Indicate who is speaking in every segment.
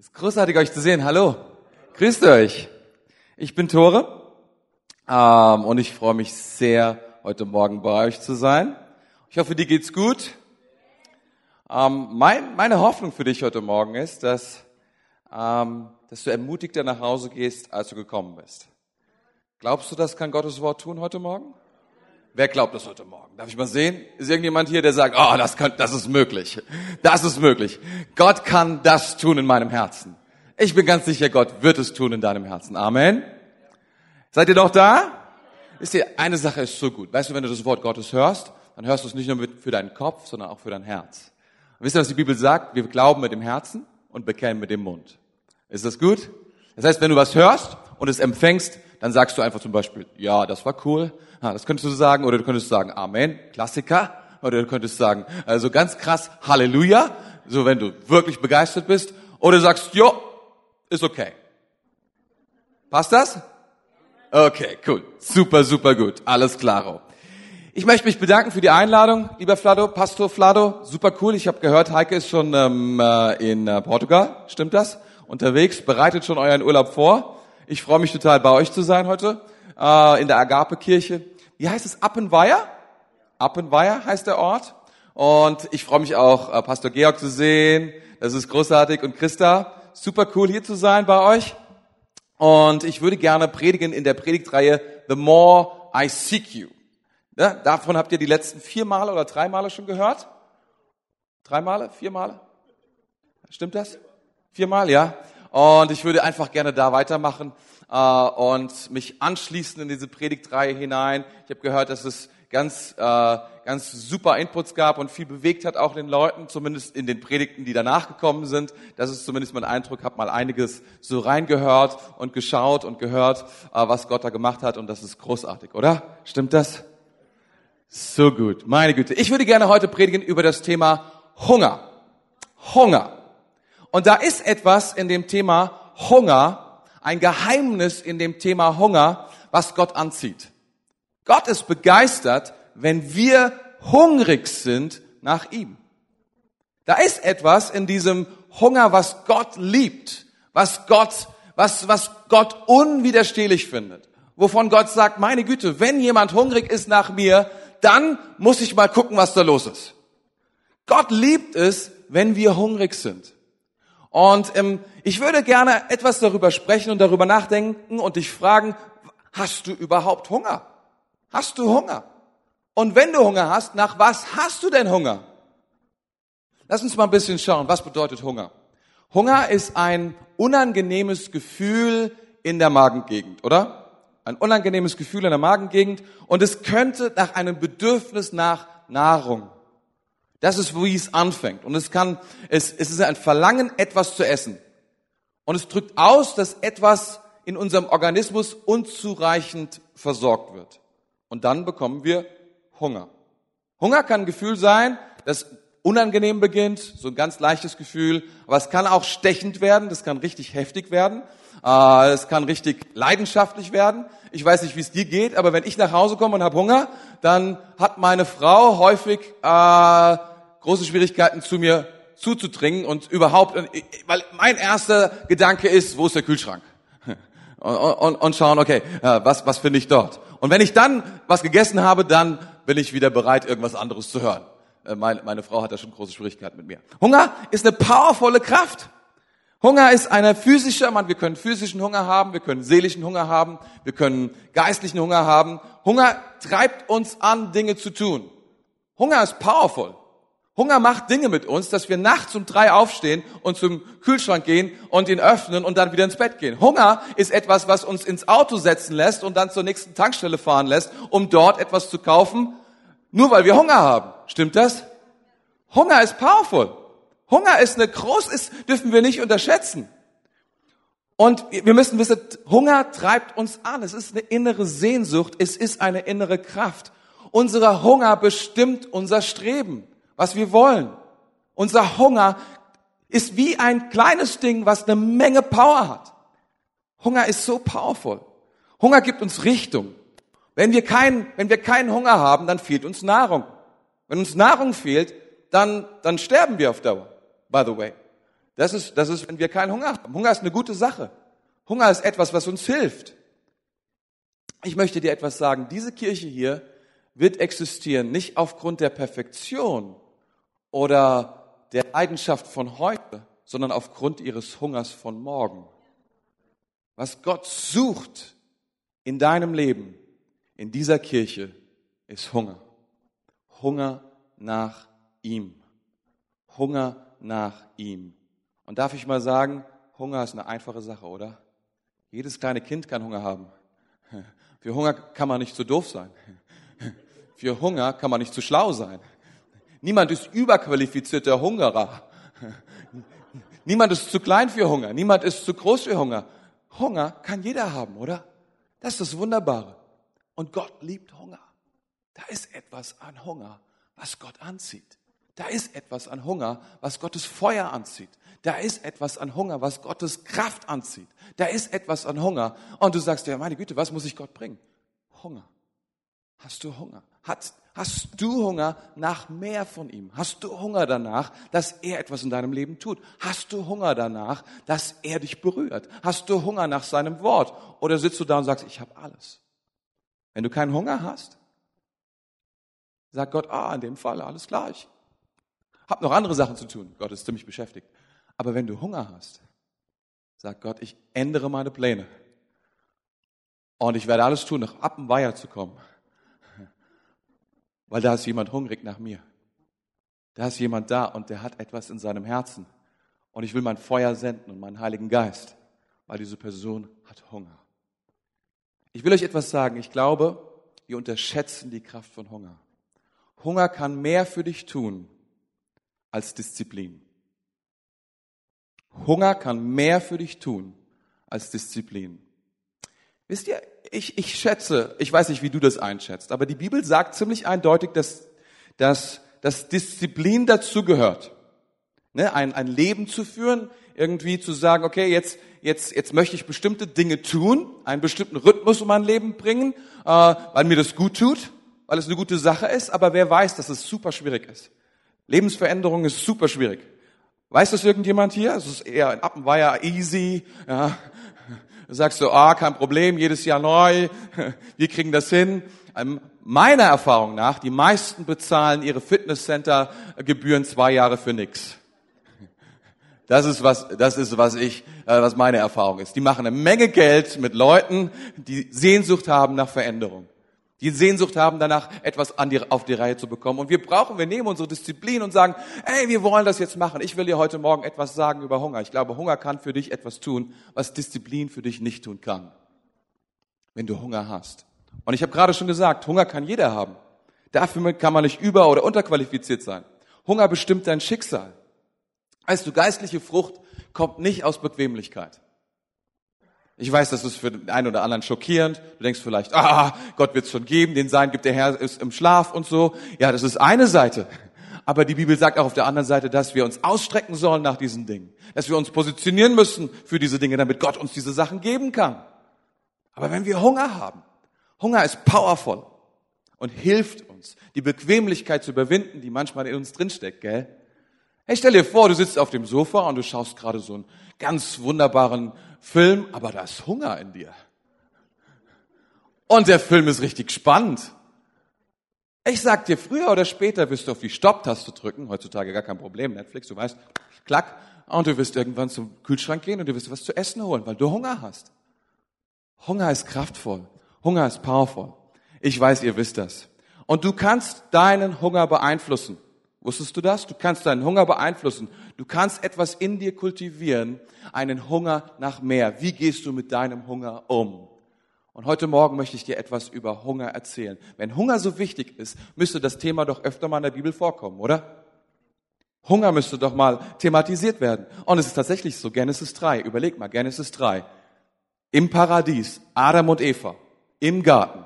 Speaker 1: Ist großartig, euch zu sehen. Hallo. Grüßt euch. Ich bin Tore ähm, und ich freue mich sehr, heute Morgen bei euch zu sein. Ich hoffe, dir geht's gut. Ähm, mein, meine Hoffnung für dich heute Morgen ist, dass, ähm, dass du ermutigter nach Hause gehst, als du gekommen bist. Glaubst du, das kann Gottes Wort tun heute Morgen? Wer glaubt das heute Morgen? Darf ich mal sehen? Ist irgendjemand hier, der sagt, oh, das, kann, das ist möglich. Das ist möglich. Gott kann das tun in meinem Herzen. Ich bin ganz sicher, Gott wird es tun in deinem Herzen. Amen. Seid ihr noch da? Ist dir eine Sache ist so gut. Weißt du, wenn du das Wort Gottes hörst, dann hörst du es nicht nur für deinen Kopf, sondern auch für dein Herz. Und wisst ihr, was die Bibel sagt? Wir glauben mit dem Herzen und bekennen mit dem Mund. Ist das gut? Das heißt, wenn du was hörst und es empfängst, dann sagst du einfach zum Beispiel, ja, das war cool, ja, das könntest du sagen, oder du könntest sagen, Amen, Klassiker, oder du könntest sagen, also ganz krass, Halleluja, so wenn du wirklich begeistert bist, oder du sagst, jo, ist okay. Passt das? Okay, cool. Super, super gut. Alles klaro. Ich möchte mich bedanken für die Einladung, lieber Flado, Pastor Flado. Super cool. Ich habe gehört, Heike ist schon ähm, äh, in äh, Portugal. Stimmt das? Unterwegs, bereitet schon euren Urlaub vor. Ich freue mich total, bei euch zu sein heute äh, in der Agape-Kirche. Wie heißt es? Appenweier? Appenweier heißt der Ort. Und ich freue mich auch, äh, Pastor Georg zu sehen. Das ist großartig. Und Christa, super cool hier zu sein bei euch. Und ich würde gerne predigen in der Predigtreihe The More I Seek You. Ja, davon habt ihr die letzten vier Male oder drei Male schon gehört? Drei Male? Vier Male? Stimmt das? Viermal, ja. Und ich würde einfach gerne da weitermachen äh, und mich anschließen in diese Predigtreihe hinein. Ich habe gehört, dass es ganz, äh, ganz super Inputs gab und viel bewegt hat auch den Leuten, zumindest in den Predigten, die danach gekommen sind. Das ist zumindest mein Eindruck, habe mal einiges so reingehört und geschaut und gehört, äh, was Gott da gemacht hat und das ist großartig, oder? Stimmt das? So gut, meine Güte. Ich würde gerne heute predigen über das Thema Hunger. Hunger. Und da ist etwas in dem Thema Hunger, ein Geheimnis in dem Thema Hunger, was Gott anzieht. Gott ist begeistert, wenn wir hungrig sind nach ihm. Da ist etwas in diesem Hunger, was Gott liebt, was Gott, was, was Gott unwiderstehlich findet, wovon Gott sagt, meine Güte, wenn jemand hungrig ist nach mir, dann muss ich mal gucken, was da los ist. Gott liebt es, wenn wir hungrig sind. Und ähm, ich würde gerne etwas darüber sprechen und darüber nachdenken und dich fragen, hast du überhaupt Hunger? Hast du Hunger? Und wenn du Hunger hast, nach was hast du denn Hunger? Lass uns mal ein bisschen schauen, was bedeutet Hunger? Hunger ist ein unangenehmes Gefühl in der Magengegend, oder? Ein unangenehmes Gefühl in der Magengegend und es könnte nach einem Bedürfnis nach Nahrung das ist, wie es anfängt. Und es kann, es, es ist ein Verlangen, etwas zu essen. Und es drückt aus, dass etwas in unserem Organismus unzureichend versorgt wird. Und dann bekommen wir Hunger. Hunger kann ein Gefühl sein, das unangenehm beginnt, so ein ganz leichtes Gefühl, aber es kann auch stechend werden, das kann richtig heftig werden, äh, es kann richtig leidenschaftlich werden. Ich weiß nicht, wie es dir geht, aber wenn ich nach Hause komme und habe Hunger, dann hat meine Frau häufig äh, große Schwierigkeiten zu mir zuzudringen und überhaupt, weil mein erster Gedanke ist, wo ist der Kühlschrank? Und, und, und schauen, okay, was, was finde ich dort? Und wenn ich dann was gegessen habe, dann bin ich wieder bereit, irgendwas anderes zu hören. Äh, meine, meine Frau hat da schon große Schwierigkeiten mit mir. Hunger ist eine powervolle Kraft. Hunger ist eine physische, man, wir können physischen Hunger haben, wir können seelischen Hunger haben, wir können geistlichen Hunger haben. Hunger treibt uns an, Dinge zu tun. Hunger ist powerful. Hunger macht Dinge mit uns, dass wir nachts um drei aufstehen und zum Kühlschrank gehen und ihn öffnen und dann wieder ins Bett gehen. Hunger ist etwas, was uns ins Auto setzen lässt und dann zur nächsten Tankstelle fahren lässt, um dort etwas zu kaufen, nur weil wir Hunger haben. Stimmt das? Hunger ist powerful. Hunger ist eine groß, ist, dürfen wir nicht unterschätzen. Und wir müssen wissen, Hunger treibt uns an. Es ist eine innere Sehnsucht. Es ist eine innere Kraft. Unser Hunger bestimmt unser Streben was wir wollen. Unser Hunger ist wie ein kleines Ding, was eine Menge Power hat. Hunger ist so powerful. Hunger gibt uns Richtung. Wenn wir keinen, wenn wir keinen Hunger haben, dann fehlt uns Nahrung. Wenn uns Nahrung fehlt, dann, dann sterben wir auf Dauer. By the way. Das ist, das ist, wenn wir keinen Hunger haben. Hunger ist eine gute Sache. Hunger ist etwas, was uns hilft. Ich möchte dir etwas sagen. Diese Kirche hier wird existieren, nicht aufgrund der Perfektion oder der Leidenschaft von heute, sondern aufgrund ihres Hungers von morgen. Was Gott sucht in deinem Leben, in dieser Kirche, ist Hunger. Hunger nach ihm. Hunger nach ihm. Und darf ich mal sagen, Hunger ist eine einfache Sache, oder? Jedes kleine Kind kann Hunger haben. Für Hunger kann man nicht zu doof sein. Für Hunger kann man nicht zu schlau sein. Niemand ist überqualifizierter Hungerer. Niemand ist zu klein für Hunger. Niemand ist zu groß für Hunger. Hunger kann jeder haben, oder? Das ist das Wunderbare. Und Gott liebt Hunger. Da ist etwas an Hunger, was Gott anzieht. Da ist etwas an Hunger, was Gottes Feuer anzieht. Da ist etwas an Hunger, was Gottes Kraft anzieht. Da ist etwas an Hunger. Und du sagst dir, meine Güte, was muss ich Gott bringen? Hunger. Hast du Hunger? Hast, hast du Hunger nach mehr von ihm? Hast du Hunger danach, dass er etwas in deinem Leben tut? Hast du Hunger danach, dass er dich berührt? Hast du Hunger nach seinem Wort? Oder sitzt du da und sagst, ich habe alles? Wenn du keinen Hunger hast, sagt Gott, ah, in dem Fall alles gleich. Hab noch andere Sachen zu tun. Gott ist ziemlich beschäftigt. Aber wenn du Hunger hast, sagt Gott, ich ändere meine Pläne. Und ich werde alles tun, nach Appenweier zu kommen. Weil da ist jemand hungrig nach mir. Da ist jemand da und der hat etwas in seinem Herzen. Und ich will mein Feuer senden und meinen Heiligen Geist, weil diese Person hat Hunger. Ich will euch etwas sagen. Ich glaube, wir unterschätzen die Kraft von Hunger. Hunger kann mehr für dich tun als Disziplin. Hunger kann mehr für dich tun als Disziplin. Wisst ihr, ich, ich schätze, ich weiß nicht, wie du das einschätzt, aber die Bibel sagt ziemlich eindeutig, dass, dass, dass Disziplin dazugehört. Ne, ein, ein Leben zu führen, irgendwie zu sagen, okay, jetzt, jetzt, jetzt möchte ich bestimmte Dinge tun, einen bestimmten Rhythmus um mein Leben bringen, äh, weil mir das gut tut, weil es eine gute Sache ist, aber wer weiß, dass es super schwierig ist. Lebensveränderung ist super schwierig. Weiß das irgendjemand hier? Es ist eher ein Appenweier easy. Ja. Du sagst du, ah, kein Problem, jedes Jahr neu. Wir kriegen das hin. Ähm, meiner Erfahrung nach, die meisten bezahlen ihre Fitnesscenter-Gebühren zwei Jahre für nix. Das ist was, das ist was ich, äh, was meine Erfahrung ist. Die machen eine Menge Geld mit Leuten, die Sehnsucht haben nach Veränderung die Sehnsucht haben danach, etwas die, auf die Reihe zu bekommen. Und wir brauchen, wir nehmen unsere Disziplin und sagen, hey, wir wollen das jetzt machen. Ich will dir heute Morgen etwas sagen über Hunger. Ich glaube, Hunger kann für dich etwas tun, was Disziplin für dich nicht tun kann. Wenn du Hunger hast. Und ich habe gerade schon gesagt, Hunger kann jeder haben. Dafür kann man nicht über- oder unterqualifiziert sein. Hunger bestimmt dein Schicksal. Weißt du, geistliche Frucht kommt nicht aus Bequemlichkeit. Ich weiß, das ist für den einen oder anderen schockierend. Du denkst vielleicht, ah, Gott wird es schon geben, den Sein gibt der Herr ist im Schlaf und so. Ja, das ist eine Seite. Aber die Bibel sagt auch auf der anderen Seite, dass wir uns ausstrecken sollen nach diesen Dingen. Dass wir uns positionieren müssen für diese Dinge, damit Gott uns diese Sachen geben kann. Aber wenn wir Hunger haben, Hunger ist powerful und hilft uns, die Bequemlichkeit zu überwinden, die manchmal in uns drinsteckt, gell? Hey, stell dir vor, du sitzt auf dem Sofa und du schaust gerade so einen ganz wunderbaren Film, aber da ist Hunger in dir. Und der Film ist richtig spannend. Ich sag dir, früher oder später wirst du auf die Stopptaste drücken, heutzutage gar kein Problem, Netflix, du weißt, klack, und du wirst irgendwann zum Kühlschrank gehen und du wirst was zu essen holen, weil du Hunger hast. Hunger ist kraftvoll. Hunger ist powerful. Ich weiß, ihr wisst das. Und du kannst deinen Hunger beeinflussen. Wusstest du das? Du kannst deinen Hunger beeinflussen. Du kannst etwas in dir kultivieren, einen Hunger nach mehr. Wie gehst du mit deinem Hunger um? Und heute Morgen möchte ich dir etwas über Hunger erzählen. Wenn Hunger so wichtig ist, müsste das Thema doch öfter mal in der Bibel vorkommen, oder? Hunger müsste doch mal thematisiert werden. Und es ist tatsächlich so, Genesis 3, überleg mal, Genesis 3. Im Paradies, Adam und Eva, im Garten.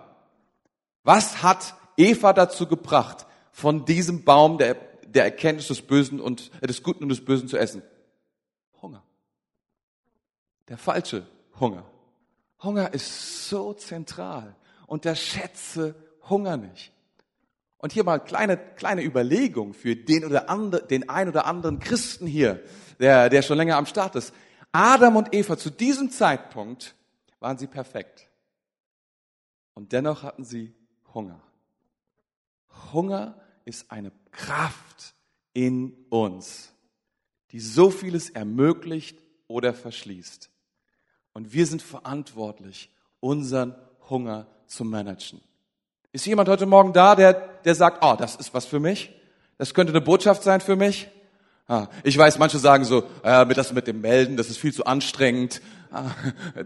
Speaker 1: Was hat Eva dazu gebracht, von diesem Baum der, der Erkenntnis des Bösen und äh, des Guten und des Bösen zu essen? Hunger. Der falsche Hunger. Hunger ist so zentral. Unterschätze Hunger nicht. Und hier mal kleine, kleine Überlegung für den oder andere, den ein oder anderen Christen hier, der, der schon länger am Start ist. Adam und Eva zu diesem Zeitpunkt waren sie perfekt. Und dennoch hatten sie Hunger. Hunger ist eine Kraft in uns, die so vieles ermöglicht oder verschließt. Und wir sind verantwortlich, unseren Hunger zu managen. Ist jemand heute Morgen da, der, der sagt, oh, das ist was für mich? Das könnte eine Botschaft sein für mich? Ah, ich weiß, manche sagen so, äh, das mit dem Melden, das ist viel zu anstrengend. Ah,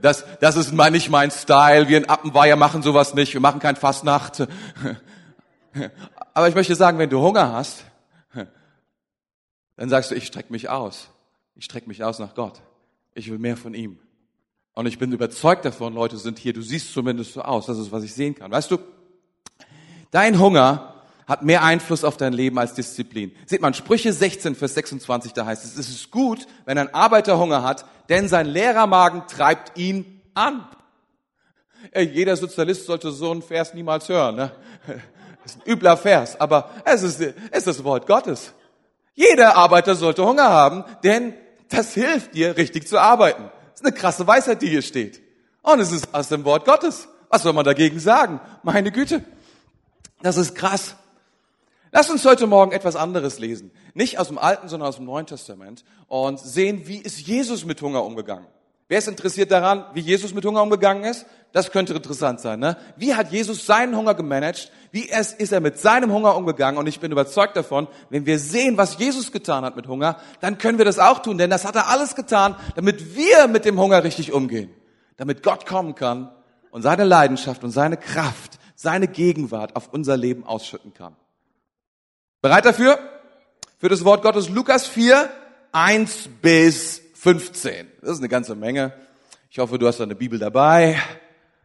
Speaker 1: das, das ist mal nicht mein Style. Wir in Appenweier machen sowas nicht. Wir machen kein Fastnacht. Aber ich möchte sagen, wenn du Hunger hast, dann sagst du, ich strecke mich aus. Ich strecke mich aus nach Gott. Ich will mehr von ihm. Und ich bin überzeugt davon, Leute sind hier, du siehst zumindest so aus. Das ist, was ich sehen kann. Weißt du, dein Hunger hat mehr Einfluss auf dein Leben als Disziplin. Seht man, Sprüche 16, Vers 26, da heißt es, es ist gut, wenn ein Arbeiter Hunger hat, denn sein Lehrermagen treibt ihn an. Jeder Sozialist sollte so einen Vers niemals hören. Ne? Das ist ein übler Vers, aber es ist, es ist das Wort Gottes. Jeder Arbeiter sollte Hunger haben, denn das hilft dir, richtig zu arbeiten. Das ist eine krasse Weisheit, die hier steht. Und es ist aus dem Wort Gottes. Was soll man dagegen sagen? Meine Güte. Das ist krass. Lass uns heute Morgen etwas anderes lesen. Nicht aus dem Alten, sondern aus dem Neuen Testament und sehen, wie ist Jesus mit Hunger umgegangen. Wer ist interessiert daran, wie Jesus mit Hunger umgegangen ist? Das könnte interessant sein. Ne? Wie hat Jesus seinen Hunger gemanagt? Wie ist er mit seinem Hunger umgegangen? Und ich bin überzeugt davon, wenn wir sehen, was Jesus getan hat mit Hunger, dann können wir das auch tun. Denn das hat er alles getan, damit wir mit dem Hunger richtig umgehen. Damit Gott kommen kann und seine Leidenschaft und seine Kraft, seine Gegenwart auf unser Leben ausschütten kann. Bereit dafür? Für das Wort Gottes Lukas 4, 1 bis 15. Das ist eine ganze Menge. Ich hoffe, du hast eine Bibel dabei.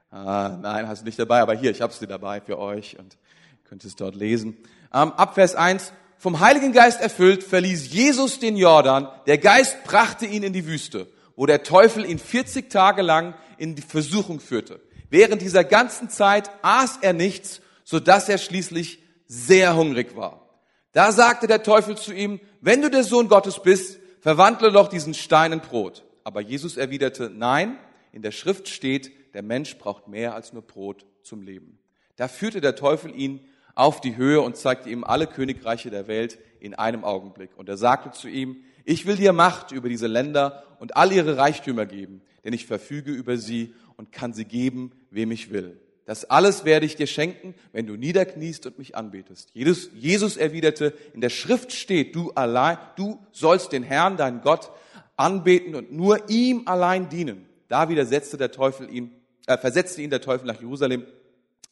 Speaker 1: Ah, nein, hast du nicht dabei, aber hier, ich habe sie dabei für euch und könnt es dort lesen. Ähm, ab Vers 1. Vom Heiligen Geist erfüllt, verließ Jesus den Jordan. Der Geist brachte ihn in die Wüste, wo der Teufel ihn 40 Tage lang in die Versuchung führte. Während dieser ganzen Zeit aß er nichts, so dass er schließlich sehr hungrig war. Da sagte der Teufel zu ihm, wenn du der Sohn Gottes bist, verwandle doch diesen Stein in Brot. Aber Jesus erwiderte, nein, in der Schrift steht, der Mensch braucht mehr als nur Brot zum Leben. Da führte der Teufel ihn auf die Höhe und zeigte ihm alle Königreiche der Welt in einem Augenblick. Und er sagte zu ihm, ich will dir Macht über diese Länder und all ihre Reichtümer geben, denn ich verfüge über sie und kann sie geben, wem ich will. Das alles werde ich dir schenken, wenn du niederkniest und mich anbetest. Jesus, Jesus erwiderte, in der Schrift steht, du allein, du sollst den Herrn, deinen Gott, anbeten und nur ihm allein dienen. Da widersetzte der Teufel ihn, äh, versetzte ihn der Teufel nach Jerusalem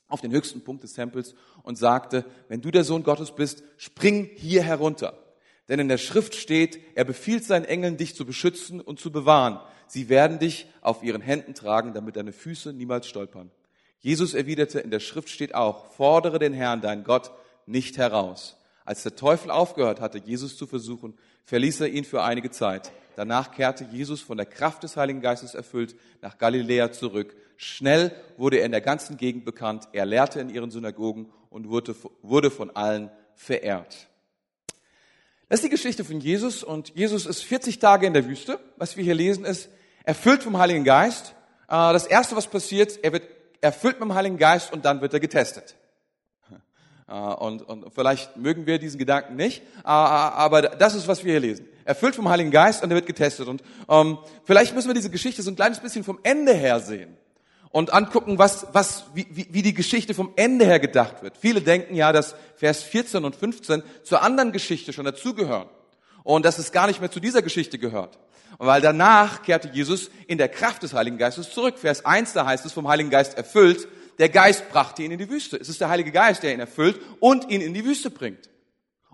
Speaker 1: auf den höchsten Punkt des Tempels und sagte, wenn du der Sohn Gottes bist, spring hier herunter. Denn in der Schrift steht, er befiehlt seinen Engeln, dich zu beschützen und zu bewahren. Sie werden dich auf ihren Händen tragen, damit deine Füße niemals stolpern. Jesus erwiderte, in der Schrift steht auch, fordere den Herrn, dein Gott, nicht heraus. Als der Teufel aufgehört hatte, Jesus zu versuchen, verließ er ihn für einige Zeit. Danach kehrte Jesus von der Kraft des Heiligen Geistes erfüllt nach Galiläa zurück. Schnell wurde er in der ganzen Gegend bekannt. Er lehrte in ihren Synagogen und wurde, wurde von allen verehrt. Das ist die Geschichte von Jesus und Jesus ist 40 Tage in der Wüste. Was wir hier lesen ist, erfüllt vom Heiligen Geist. Äh, das erste, was passiert, er wird erfüllt mit dem Heiligen Geist und dann wird er getestet. Äh, und, und vielleicht mögen wir diesen Gedanken nicht, äh, aber das ist, was wir hier lesen. Erfüllt vom Heiligen Geist und er wird getestet. Und um, ähm, vielleicht müssen wir diese Geschichte so ein kleines bisschen vom Ende her sehen und angucken, was, was, wie, wie die Geschichte vom Ende her gedacht wird. Viele denken ja, dass Vers 14 und 15 zur anderen Geschichte schon dazugehören und dass es gar nicht mehr zu dieser Geschichte gehört. Weil danach kehrte Jesus in der Kraft des Heiligen Geistes zurück. Vers 1, da heißt es, vom Heiligen Geist erfüllt, der Geist brachte ihn in die Wüste. Es ist der Heilige Geist, der ihn erfüllt und ihn in die Wüste bringt.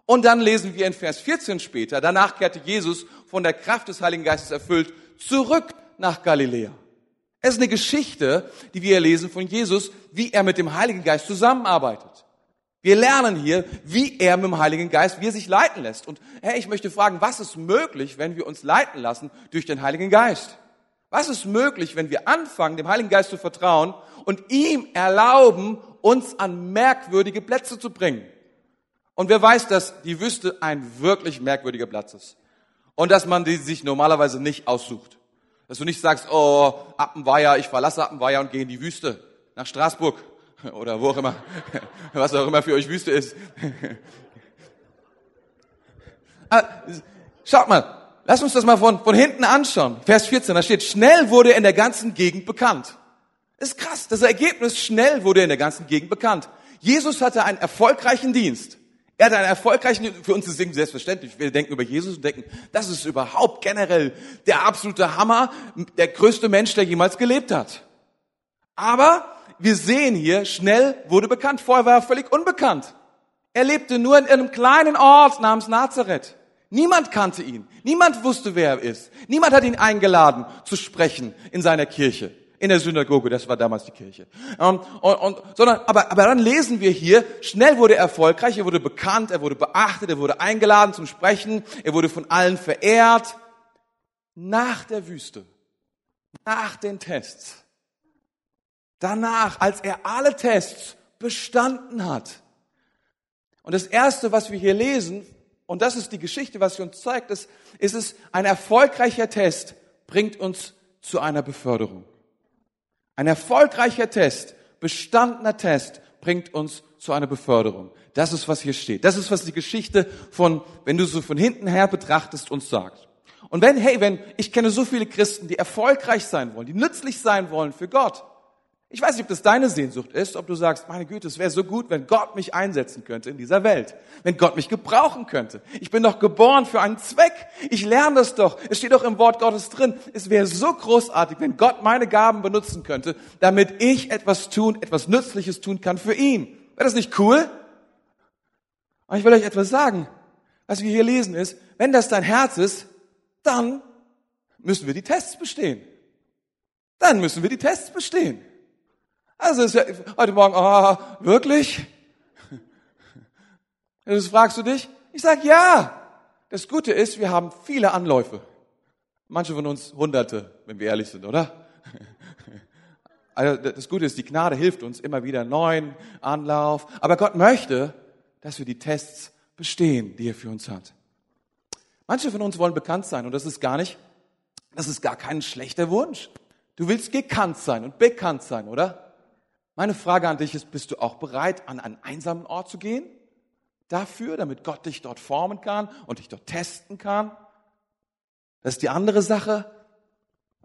Speaker 1: Und dann lesen wir in Vers 14 später, danach kehrte Jesus von der Kraft des Heiligen Geistes erfüllt zurück nach Galiläa. Es ist eine Geschichte, die wir lesen von Jesus, wie er mit dem Heiligen Geist zusammenarbeitet. Wir lernen hier, wie er mit dem Heiligen Geist, wie er sich leiten lässt. Und hey, ich möchte fragen, was ist möglich, wenn wir uns leiten lassen durch den Heiligen Geist? Was ist möglich, wenn wir anfangen, dem Heiligen Geist zu vertrauen und ihm erlauben, uns an merkwürdige Plätze zu bringen? Und wer weiß, dass die Wüste ein wirklich merkwürdiger Platz ist. Und dass man die sich normalerweise nicht aussucht. Dass du nicht sagst, oh, Appenweier, ich verlasse Appenweier und gehe in die Wüste. Nach Straßburg. Oder wo auch immer. Was auch immer für euch Wüste ist. Ah, schaut mal. Lass uns das mal von, von hinten anschauen. Vers 14, da steht, schnell wurde er in der ganzen Gegend bekannt. Ist krass. Das Ergebnis, schnell wurde er in der ganzen Gegend bekannt. Jesus hatte einen erfolgreichen Dienst. Er hat einen erfolgreichen, für uns ist es selbstverständlich. Wir denken über Jesus und denken, das ist überhaupt generell der absolute Hammer, der größte Mensch, der jemals gelebt hat. Aber wir sehen hier, schnell wurde bekannt. Vorher war er völlig unbekannt. Er lebte nur in einem kleinen Ort namens Nazareth. Niemand kannte ihn. Niemand wusste, wer er ist. Niemand hat ihn eingeladen zu sprechen in seiner Kirche in der Synagoge, das war damals die Kirche. Und, und, und, sondern, aber, aber dann lesen wir hier, schnell wurde er erfolgreich, er wurde bekannt, er wurde beachtet, er wurde eingeladen zum Sprechen, er wurde von allen verehrt. Nach der Wüste, nach den Tests, danach, als er alle Tests bestanden hat. Und das Erste, was wir hier lesen, und das ist die Geschichte, was sie uns zeigt, ist, ist es, ein erfolgreicher Test bringt uns zu einer Beförderung. Ein erfolgreicher Test, bestandener Test bringt uns zu einer Beförderung. Das ist, was hier steht. Das ist, was die Geschichte von, wenn du so von hinten her betrachtest, uns sagt. Und wenn, hey, wenn, ich kenne so viele Christen, die erfolgreich sein wollen, die nützlich sein wollen für Gott, ich weiß nicht, ob das deine Sehnsucht ist, ob du sagst, meine Güte, es wäre so gut, wenn Gott mich einsetzen könnte in dieser Welt, wenn Gott mich gebrauchen könnte. Ich bin doch geboren für einen Zweck. Ich lerne das doch. Es steht doch im Wort Gottes drin. Es wäre so großartig, wenn Gott meine Gaben benutzen könnte, damit ich etwas tun, etwas Nützliches tun kann für ihn. Wäre das nicht cool? Und ich will euch etwas sagen. Was wir hier lesen ist, wenn das dein Herz ist, dann müssen wir die Tests bestehen. Dann müssen wir die Tests bestehen. Also ist ja heute Morgen, oh, wirklich? Das fragst du dich? Ich sag ja. Das Gute ist, wir haben viele Anläufe. Manche von uns hunderte, wenn wir ehrlich sind, oder? Also das Gute ist, die Gnade hilft uns immer wieder neuen Anlauf. Aber Gott möchte, dass wir die Tests bestehen, die er für uns hat. Manche von uns wollen bekannt sein und das ist gar nicht, das ist gar kein schlechter Wunsch. Du willst gekannt sein und bekannt sein, oder? Meine Frage an dich ist, bist du auch bereit, an einen einsamen Ort zu gehen? Dafür, damit Gott dich dort formen kann und dich dort testen kann? Das ist die andere Sache.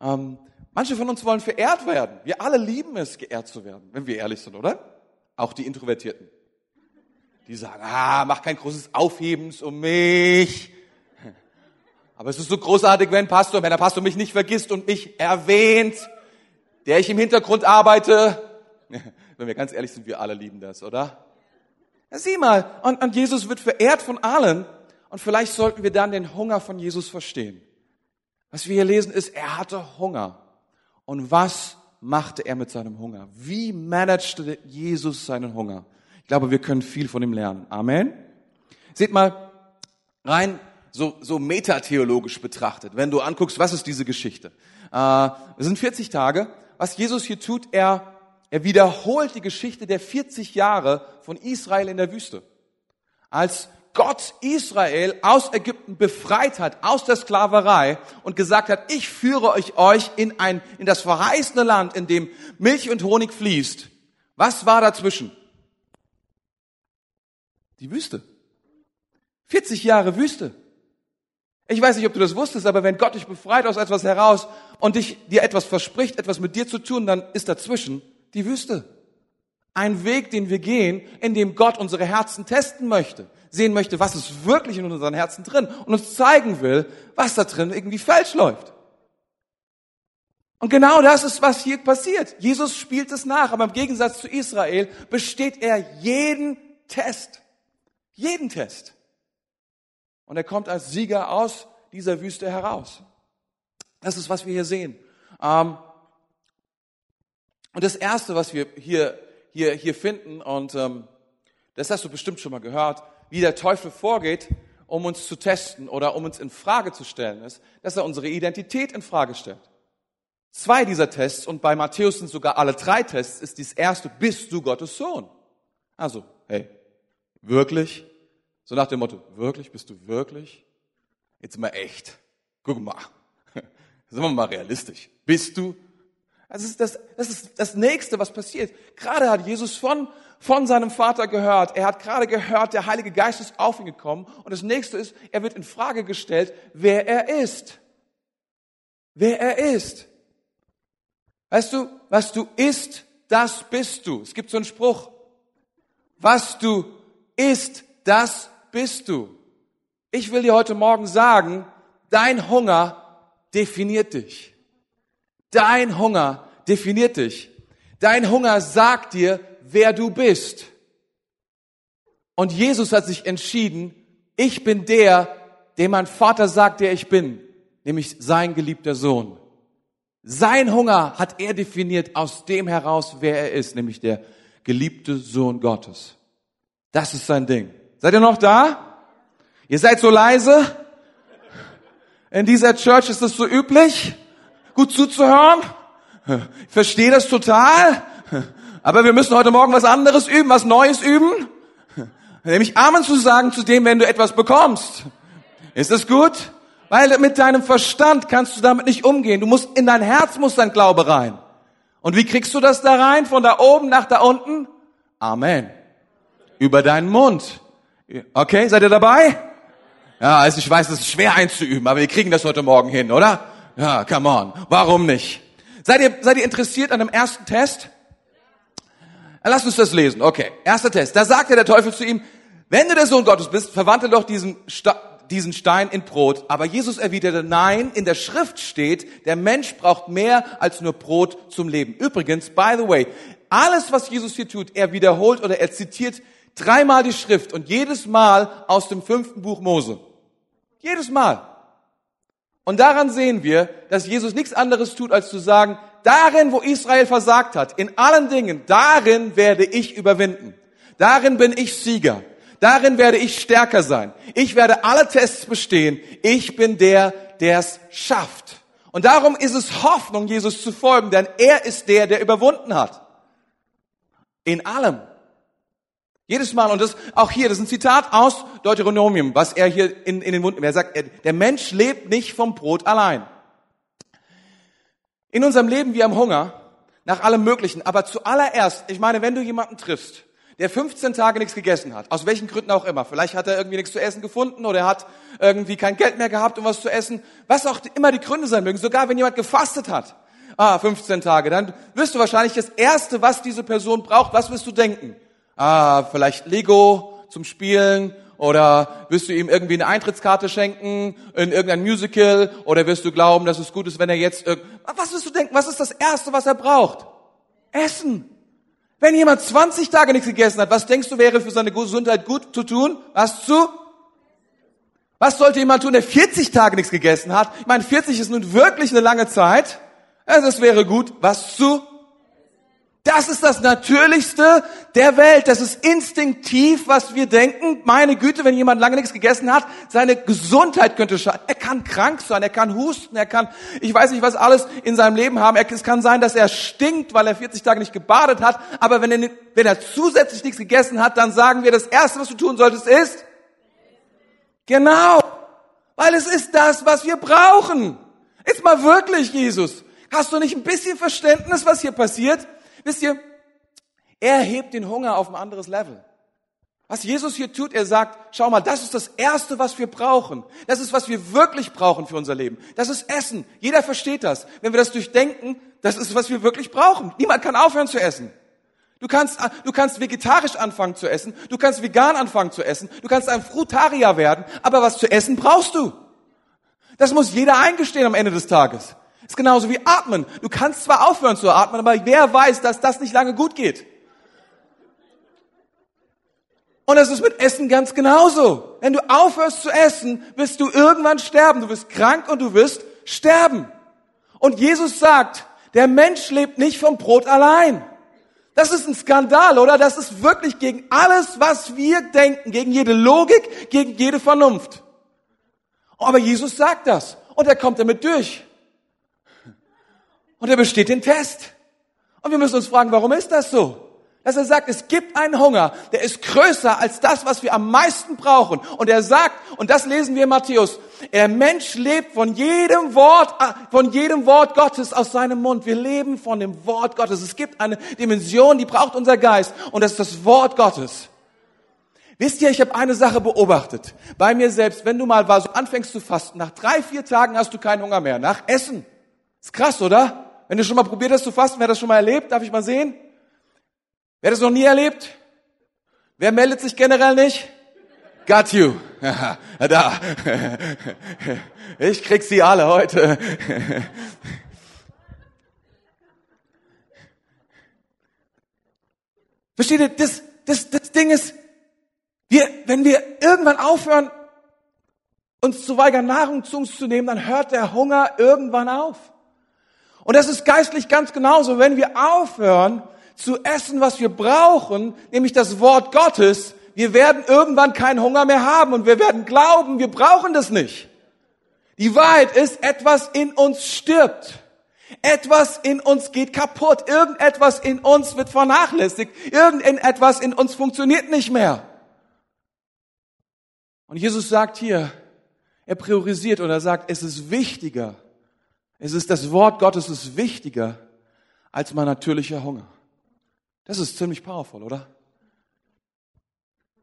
Speaker 1: Ähm, manche von uns wollen verehrt werden. Wir alle lieben es, geehrt zu werden, wenn wir ehrlich sind, oder? Auch die Introvertierten. Die sagen, ah, mach kein großes Aufhebens um mich. Aber es ist so großartig, wenn Pastor, wenn der Pastor mich nicht vergisst und mich erwähnt, der ich im Hintergrund arbeite, Wenn wir ganz ehrlich sind, wir alle lieben das, oder? Sieh mal, und, und Jesus wird verehrt von allen. Und vielleicht sollten wir dann den Hunger von Jesus verstehen. Was wir hier lesen ist, er hatte Hunger. Und was machte er mit seinem Hunger? Wie managte Jesus seinen Hunger? Ich glaube, wir können viel von ihm lernen. Amen. Seht mal, rein so, so metatheologisch betrachtet, wenn du anguckst, was ist diese Geschichte? Äh, es sind 40 Tage. Was Jesus hier tut, er er wiederholt die Geschichte der 40 Jahre von Israel in der Wüste. Als Gott Israel aus Ägypten befreit hat, aus der Sklaverei und gesagt hat, ich führe euch euch in ein, in das verheißene Land, in dem Milch und Honig fließt. Was war dazwischen? Die Wüste. 40 Jahre Wüste. Ich weiß nicht, ob du das wusstest, aber wenn Gott dich befreit aus etwas heraus und dich, dir etwas verspricht, etwas mit dir zu tun, dann ist dazwischen die Wüste. Ein Weg, den wir gehen, in dem Gott unsere Herzen testen möchte, sehen möchte, was ist wirklich in unseren Herzen drin und uns zeigen will, was da drin irgendwie falsch läuft. Und genau das ist, was hier passiert. Jesus spielt es nach, aber im Gegensatz zu Israel besteht er jeden Test. Jeden Test. Und er kommt als Sieger aus dieser Wüste heraus. Das ist, was wir hier sehen. Ähm, und das Erste, was wir hier, hier, hier finden, und ähm, das hast du bestimmt schon mal gehört, wie der Teufel vorgeht, um uns zu testen oder um uns in Frage zu stellen, ist, dass er unsere Identität in Frage stellt. Zwei dieser Tests, und bei Matthäus sind sogar alle drei Tests, ist dies erste, bist du Gottes Sohn? Also, hey, wirklich? So nach dem Motto, wirklich, bist du wirklich? Jetzt mal echt. Guck mal. Sind wir mal realistisch. Bist du? Das ist das, das ist das nächste, was passiert. Gerade hat Jesus von, von seinem Vater gehört. Er hat gerade gehört, der Heilige Geist ist auf ihn gekommen. Und das nächste ist, er wird in Frage gestellt, wer er ist. Wer er ist. Weißt du, was du isst, das bist du. Es gibt so einen Spruch. Was du isst, das bist du. Ich will dir heute Morgen sagen, dein Hunger definiert dich. Dein Hunger definiert dich. Dein Hunger sagt dir, wer du bist. Und Jesus hat sich entschieden, ich bin der, dem mein Vater sagt, der ich bin, nämlich sein geliebter Sohn. Sein Hunger hat er definiert aus dem heraus, wer er ist, nämlich der geliebte Sohn Gottes. Das ist sein Ding. Seid ihr noch da? Ihr seid so leise? In dieser Church ist es so üblich, gut zuzuhören. Ich verstehe das total. Aber wir müssen heute Morgen was anderes üben, was Neues üben. Nämlich Amen zu sagen zu dem, wenn du etwas bekommst. Ist das gut? Weil mit deinem Verstand kannst du damit nicht umgehen. Du musst, in dein Herz muss dein Glaube rein. Und wie kriegst du das da rein? Von da oben nach da unten? Amen. Über deinen Mund. Okay, seid ihr dabei? Ja, also ich weiß, das ist schwer einzuüben, aber wir kriegen das heute Morgen hin, oder? Ja, come on. Warum nicht? Seid ihr, seid ihr interessiert an dem ersten Test? Lass uns das lesen. Okay, erster Test. Da sagte der Teufel zu ihm, wenn du der Sohn Gottes bist, verwandle doch diesen, diesen Stein in Brot. Aber Jesus erwiderte, nein, in der Schrift steht, der Mensch braucht mehr als nur Brot zum Leben. Übrigens, by the way, alles, was Jesus hier tut, er wiederholt oder er zitiert dreimal die Schrift und jedes Mal aus dem fünften Buch Mose. Jedes Mal. Und daran sehen wir, dass Jesus nichts anderes tut, als zu sagen, darin, wo Israel versagt hat, in allen Dingen, darin werde ich überwinden. Darin bin ich Sieger. Darin werde ich stärker sein. Ich werde alle Tests bestehen. Ich bin der, der es schafft. Und darum ist es Hoffnung, Jesus zu folgen, denn er ist der, der überwunden hat. In allem. Jedes Mal, und das auch hier, das ist ein Zitat aus Deuteronomium, was er hier in, in den Mund. Er sagt, der Mensch lebt nicht vom Brot allein. In unserem Leben wir haben Hunger nach allem Möglichen, aber zuallererst, ich meine, wenn du jemanden triffst, der 15 Tage nichts gegessen hat, aus welchen Gründen auch immer. Vielleicht hat er irgendwie nichts zu essen gefunden oder er hat irgendwie kein Geld mehr gehabt, um was zu essen. Was auch immer die Gründe sein mögen. Sogar wenn jemand gefastet hat, ah, 15 Tage, dann wirst du wahrscheinlich das Erste, was diese Person braucht, was wirst du denken? Ah, vielleicht Lego zum Spielen oder wirst du ihm irgendwie eine Eintrittskarte schenken in irgendein Musical oder wirst du glauben, dass es gut ist, wenn er jetzt was wirst du denken? Was ist das erste, was er braucht? Essen. Wenn jemand 20 Tage nichts gegessen hat, was denkst du wäre für seine Gesundheit gut zu tun? Was zu? Was sollte jemand tun, der 40 Tage nichts gegessen hat? Ich meine, 40 ist nun wirklich eine lange Zeit. Also es wäre gut, was zu das ist das Natürlichste der Welt. Das ist instinktiv, was wir denken. Meine Güte, wenn jemand lange nichts gegessen hat, seine Gesundheit könnte schaden. Er kann krank sein, er kann husten, er kann, ich weiß nicht, was alles in seinem Leben haben. Es kann sein, dass er stinkt, weil er 40 Tage nicht gebadet hat. Aber wenn er, wenn er zusätzlich nichts gegessen hat, dann sagen wir, das Erste, was du tun solltest, ist, genau, weil es ist das, was wir brauchen. Jetzt mal wirklich, Jesus. Hast du nicht ein bisschen Verständnis, was hier passiert? Wisst ihr, er hebt den Hunger auf ein anderes Level. Was Jesus hier tut, er sagt, schau mal, das ist das Erste, was wir brauchen. Das ist, was wir wirklich brauchen für unser Leben. Das ist Essen. Jeder versteht das. Wenn wir das durchdenken, das ist, was wir wirklich brauchen. Niemand kann aufhören zu essen. Du kannst, du kannst vegetarisch anfangen zu essen. Du kannst vegan anfangen zu essen. Du kannst ein Frutarier werden. Aber was zu essen brauchst du. Das muss jeder eingestehen am Ende des Tages. Ist genauso wie atmen. Du kannst zwar aufhören zu atmen, aber wer weiß, dass das nicht lange gut geht? Und es ist mit Essen ganz genauso. Wenn du aufhörst zu essen, wirst du irgendwann sterben. Du wirst krank und du wirst sterben. Und Jesus sagt, der Mensch lebt nicht vom Brot allein. Das ist ein Skandal, oder? Das ist wirklich gegen alles, was wir denken, gegen jede Logik, gegen jede Vernunft. Aber Jesus sagt das und er kommt damit durch. Und er besteht den Test. Und wir müssen uns fragen, warum ist das so? Dass er sagt, es gibt einen Hunger, der ist größer als das, was wir am meisten brauchen. Und er sagt, und das lesen wir in Matthäus, der Mensch lebt von jedem Wort, äh, von jedem Wort Gottes aus seinem Mund. Wir leben von dem Wort Gottes. Es gibt eine Dimension, die braucht unser Geist. Und das ist das Wort Gottes. Wisst ihr, ich habe eine Sache beobachtet. Bei mir selbst, wenn du mal so anfängst zu fasten, nach drei, vier Tagen hast du keinen Hunger mehr. Nach Essen. Ist krass, oder? Wenn du schon mal probiert hast zu fasten, wer das schon mal erlebt, darf ich mal sehen? Wer das noch nie erlebt? Wer meldet sich generell nicht? Got you. da. Ich krieg sie alle heute. Versteht ihr, das, das, das Ding ist, wir, wenn wir irgendwann aufhören, uns zu weigern, Nahrung zu uns zu nehmen, dann hört der Hunger irgendwann auf. Und das ist geistlich ganz genauso. Wenn wir aufhören, zu essen, was wir brauchen, nämlich das Wort Gottes, wir werden irgendwann keinen Hunger mehr haben und wir werden glauben, wir brauchen das nicht. Die Wahrheit ist, etwas in uns stirbt. Etwas in uns geht kaputt. Irgendetwas in uns wird vernachlässigt. Irgendetwas in uns funktioniert nicht mehr. Und Jesus sagt hier, er priorisiert und er sagt, es ist wichtiger. Es ist das Wort Gottes ist wichtiger als mein natürlicher Hunger. Das ist ziemlich powerful, oder?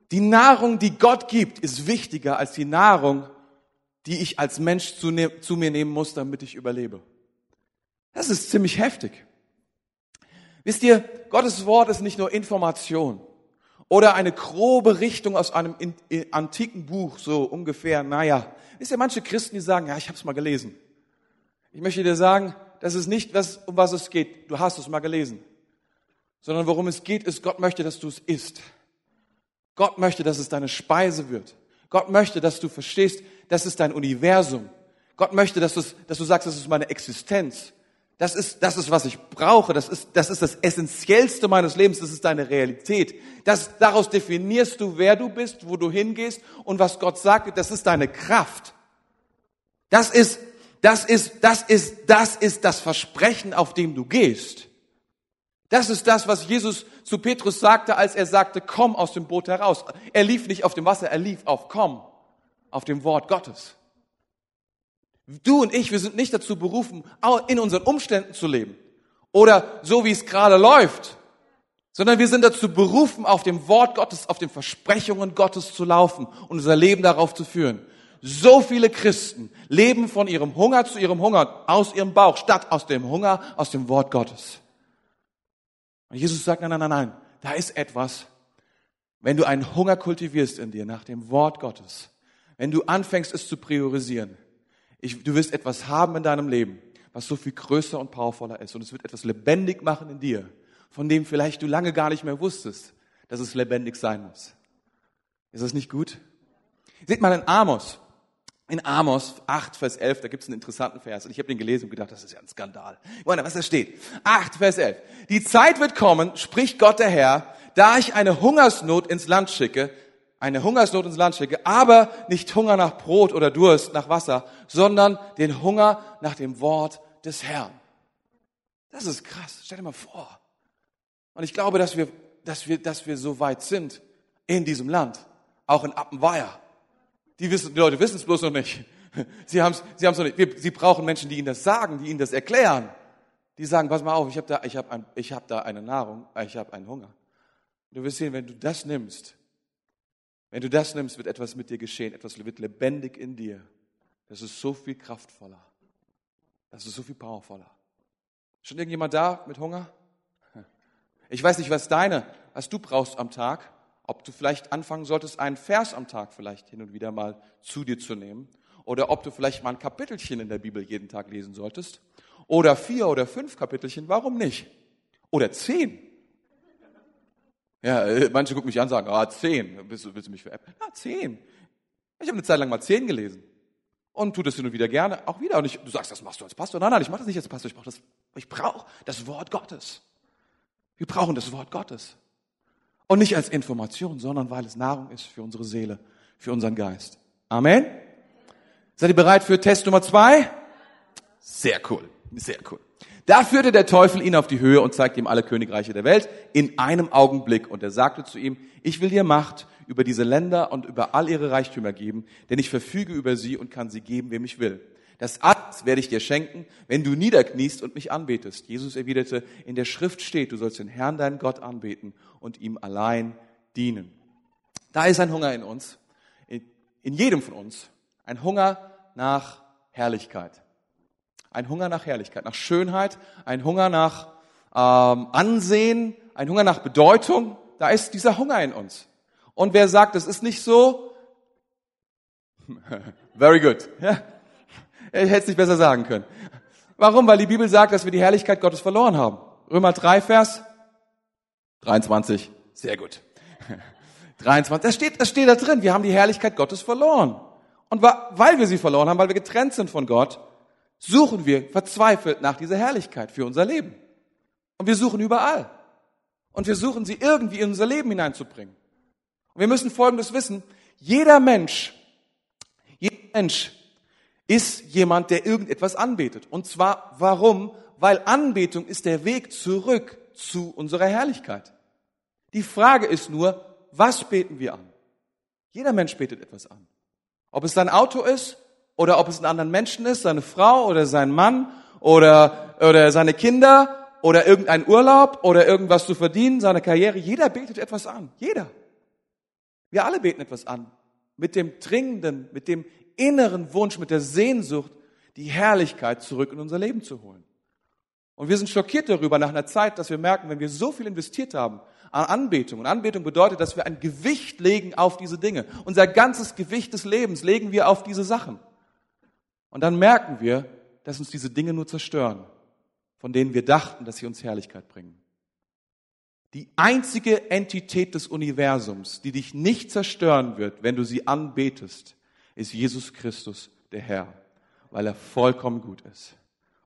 Speaker 1: Die Nahrung, die Gott gibt, ist wichtiger als die Nahrung, die ich als Mensch zu, ne zu, mir nehmen muss, damit ich überlebe. Das ist ziemlich heftig. Wisst ihr, Gottes Wort ist nicht nur Information oder eine grobe Richtung aus einem in, in, antiken Buch, so ungefähr, naja. Wisst ihr, manche Christen, die sagen, ja, ich habe es mal gelesen. Ich möchte dir sagen, das ist nicht, was, um was es geht. Du hast es mal gelesen sondern worum es geht, ist, Gott möchte, dass du es isst. Gott möchte, dass es deine Speise wird. Gott möchte, dass du verstehst, das ist dein Universum. Gott möchte, dass, dass du sagst, das ist meine Existenz. Das ist, das ist, was ich brauche. Das ist, das ist das Essentiellste meines Lebens. Das ist deine Realität. Das, daraus definierst du, wer du bist, wo du hingehst und was Gott sagt. Das ist deine Kraft. Das ist, das ist, das ist, das ist das Versprechen, auf dem du gehst. Das ist das, was Jesus zu Petrus sagte, als er sagte, komm aus dem Boot heraus. Er lief nicht auf dem Wasser, er lief auf komm, auf dem Wort Gottes. Du und ich, wir sind nicht dazu berufen, in unseren Umständen zu leben oder so, wie es gerade läuft, sondern wir sind dazu berufen, auf dem Wort Gottes, auf den Versprechungen Gottes zu laufen und unser Leben darauf zu führen. So viele Christen leben von ihrem Hunger zu ihrem Hunger aus ihrem Bauch, statt aus dem Hunger aus dem Wort Gottes. Und Jesus sagt, nein, nein, nein, nein, da ist etwas. Wenn du einen Hunger kultivierst in dir nach dem Wort Gottes, wenn du anfängst, es zu priorisieren, ich, du wirst etwas haben in deinem Leben, was so viel größer und powervoller ist. Und es wird etwas lebendig machen in dir, von dem vielleicht du lange gar nicht mehr wusstest, dass es lebendig sein muss. Ist das nicht gut? Seht mal in Amos. In Amos 8, Vers 11, da gibt es einen interessanten Vers. Und ich habe den gelesen und gedacht, das ist ja ein Skandal. Ich meine, was da steht. 8, Vers 11. Die Zeit wird kommen, spricht Gott der Herr, da ich eine Hungersnot ins Land schicke, eine Hungersnot ins Land schicke, aber nicht Hunger nach Brot oder Durst nach Wasser, sondern den Hunger nach dem Wort des Herrn. Das ist krass. Stell dir mal vor. Und ich glaube, dass wir, dass wir, dass wir so weit sind in diesem Land, auch in Appenweier die, wissen, die Leute wissen es bloß noch nicht. Sie haben sie haben's noch nicht. Wir, sie brauchen Menschen, die ihnen das sagen, die ihnen das erklären. Die sagen, pass mal auf, ich habe da, hab hab da eine Nahrung, ich habe einen Hunger. Du wirst sehen, wenn du das nimmst, wenn du das nimmst, wird etwas mit dir geschehen, etwas wird lebendig in dir. Das ist so viel kraftvoller. Das ist so viel powervoller. Schon irgendjemand da mit Hunger? Ich weiß nicht, was deine, was du brauchst am Tag ob du vielleicht anfangen solltest, einen Vers am Tag vielleicht hin und wieder mal zu dir zu nehmen. Oder ob du vielleicht mal ein Kapitelchen in der Bibel jeden Tag lesen solltest. Oder vier oder fünf Kapitelchen, warum nicht? Oder zehn. Ja, äh, manche gucken mich an und sagen, ah, zehn. Willst du, willst du mich veräppeln? Ah, zehn. Ich habe eine Zeit lang mal zehn gelesen. Und tu das hin und wieder gerne, auch wieder. Und ich, du sagst, das machst du als Pastor. Nein, nein, ich mache das nicht als Pastor. Ich brauche das, ich brauche das Wort Gottes. Wir brauchen das Wort Gottes. Und nicht als Information, sondern weil es Nahrung ist für unsere Seele, für unseren Geist. Amen. Seid ihr bereit für Test Nummer zwei? Sehr cool, sehr cool. Da führte der Teufel ihn auf die Höhe und zeigte ihm alle Königreiche der Welt in einem Augenblick. Und er sagte zu ihm, ich will dir Macht über diese Länder und über all ihre Reichtümer geben, denn ich verfüge über sie und kann sie geben, wem ich will. Das alles werde ich dir schenken, wenn du niederkniest und mich anbetest. Jesus erwiderte, in der Schrift steht, du sollst den Herrn, deinen Gott, anbeten und ihm allein dienen. Da ist ein Hunger in uns, in jedem von uns, ein Hunger nach Herrlichkeit. Ein Hunger nach Herrlichkeit, nach Schönheit, ein Hunger nach ähm, Ansehen, ein Hunger nach Bedeutung. Da ist dieser Hunger in uns. Und wer sagt, es ist nicht so? Very good. Ja. Ich hätte es nicht besser sagen können. Warum? Weil die Bibel sagt, dass wir die Herrlichkeit Gottes verloren haben. Römer 3, Vers 23. Sehr gut. 23. Das steht, das steht da drin. Wir haben die Herrlichkeit Gottes verloren. Und weil wir sie verloren haben, weil wir getrennt sind von Gott, suchen wir verzweifelt nach dieser Herrlichkeit für unser Leben. Und wir suchen überall. Und wir suchen sie irgendwie in unser Leben hineinzubringen. Und wir müssen Folgendes wissen. Jeder Mensch, jeder Mensch ist jemand, der irgendetwas anbetet. Und zwar warum? Weil Anbetung ist der Weg zurück zu unserer Herrlichkeit. Die Frage ist nur, was beten wir an? Jeder Mensch betet etwas an. Ob es sein Auto ist, oder ob es ein anderen Menschen ist, seine Frau oder sein Mann oder, oder seine Kinder oder irgendein Urlaub oder irgendwas zu verdienen, seine Karriere. Jeder betet etwas an. Jeder. Wir alle beten etwas an. Mit dem dringenden, mit dem inneren Wunsch, mit der Sehnsucht, die Herrlichkeit zurück in unser Leben zu holen. Und wir sind schockiert darüber nach einer Zeit, dass wir merken, wenn wir so viel investiert haben an Anbetung, und Anbetung bedeutet, dass wir ein Gewicht legen auf diese Dinge. Unser ganzes Gewicht des Lebens legen wir auf diese Sachen. Und dann merken wir, dass uns diese Dinge nur zerstören, von denen wir dachten, dass sie uns Herrlichkeit bringen. Die einzige Entität des Universums, die dich nicht zerstören wird, wenn du sie anbetest, ist Jesus Christus, der Herr, weil er vollkommen gut ist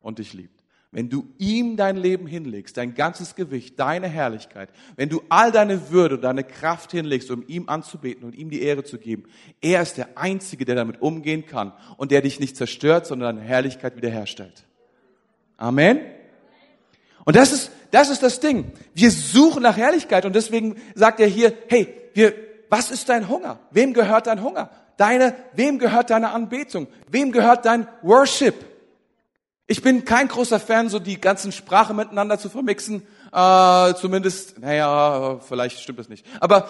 Speaker 1: und dich liebt. Wenn du ihm dein Leben hinlegst, dein ganzes Gewicht, deine Herrlichkeit, wenn du all deine Würde, deine Kraft hinlegst, um ihm anzubeten und ihm die Ehre zu geben, er ist der Einzige, der damit umgehen kann und der dich nicht zerstört, sondern deine Herrlichkeit wiederherstellt. Amen. Und das ist, das ist das Ding. Wir suchen nach Herrlichkeit und deswegen sagt er hier, hey, wir, was ist dein Hunger? Wem gehört dein Hunger? Deine, wem gehört deine Anbetung? Wem gehört dein Worship? Ich bin kein großer Fan, so die ganzen Sprachen miteinander zu vermixen. Äh, zumindest, naja, vielleicht stimmt das nicht. Aber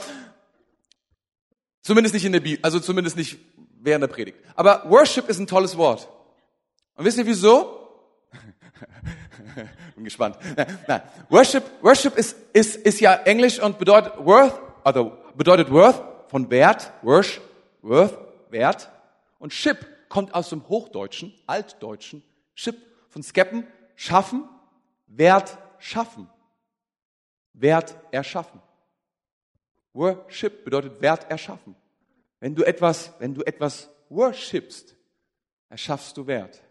Speaker 1: zumindest nicht in der Bibel, also zumindest nicht während der Predigt. Aber Worship ist ein tolles Wort. Und wisst ihr wieso? bin gespannt. Nein, Worship, Worship ist, ist, ist ja Englisch und bedeutet worth, also bedeutet worth von Wert, worth, worth, Wert. Und ship kommt aus dem Hochdeutschen, Altdeutschen, Ship von Skeppen, schaffen, Wert schaffen. Wert erschaffen. Worship bedeutet Wert erschaffen. Wenn du etwas, wenn du etwas worshipst, erschaffst du Wert.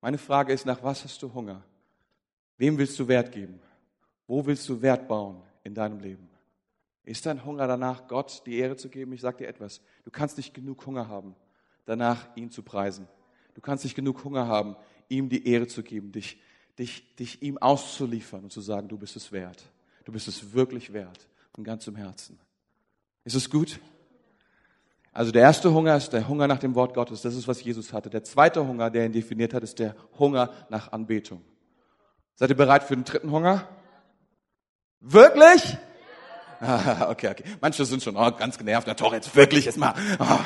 Speaker 1: Meine Frage ist, nach was hast du Hunger? Wem willst du Wert geben? Wo willst du Wert bauen in deinem Leben? Ist dein Hunger danach, Gott die Ehre zu geben? Ich sage dir etwas. Du kannst nicht genug Hunger haben, danach ihn zu preisen. Du kannst nicht genug Hunger haben, ihm die Ehre zu geben, dich, dich, dich ihm auszuliefern und zu sagen, du bist es wert. Du bist es wirklich wert, von ganzem Herzen. Ist es gut? Also der erste Hunger ist der Hunger nach dem Wort Gottes. Das ist, was Jesus hatte. Der zweite Hunger, der ihn definiert hat, ist der Hunger nach Anbetung. Seid ihr bereit für den dritten Hunger? Wirklich? Ah, okay, okay. Manche sind schon oh, ganz genervt. Na doch, jetzt wirklich, jetzt mal. Oh,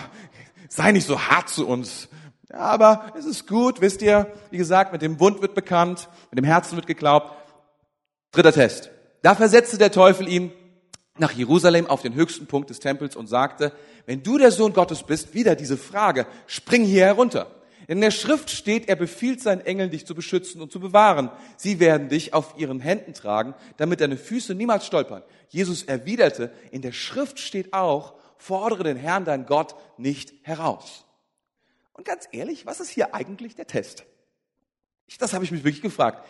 Speaker 1: sei nicht so hart zu uns. Ja, aber es ist gut, wisst ihr, wie gesagt, mit dem Wund wird bekannt, mit dem Herzen wird geglaubt. Dritter Test. Da versetzte der Teufel ihn nach Jerusalem auf den höchsten Punkt des Tempels und sagte, wenn du der Sohn Gottes bist, wieder diese Frage, spring hier herunter. In der Schrift steht, er befiehlt seinen Engeln, dich zu beschützen und zu bewahren. Sie werden dich auf ihren Händen tragen, damit deine Füße niemals stolpern. Jesus erwiderte, in der Schrift steht auch, fordere den Herrn, dein Gott, nicht heraus. Und ganz ehrlich, was ist hier eigentlich der Test? Ich, das habe ich mich wirklich gefragt.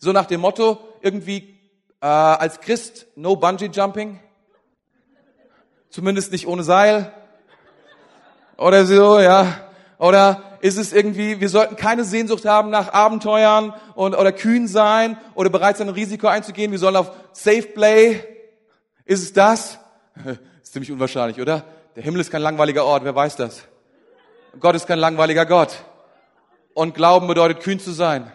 Speaker 1: So nach dem Motto, irgendwie äh, als Christ no Bungee Jumping, zumindest nicht ohne Seil oder so, ja. Oder ist es irgendwie, wir sollten keine Sehnsucht haben nach Abenteuern und, oder kühn sein oder bereit sein, ein Risiko einzugehen. Wir sollen auf Safe Play. Ist es das? Ist ziemlich unwahrscheinlich, oder? Der Himmel ist kein langweiliger Ort, wer weiß das? Gott ist kein langweiliger Gott. Und Glauben bedeutet kühn zu sein.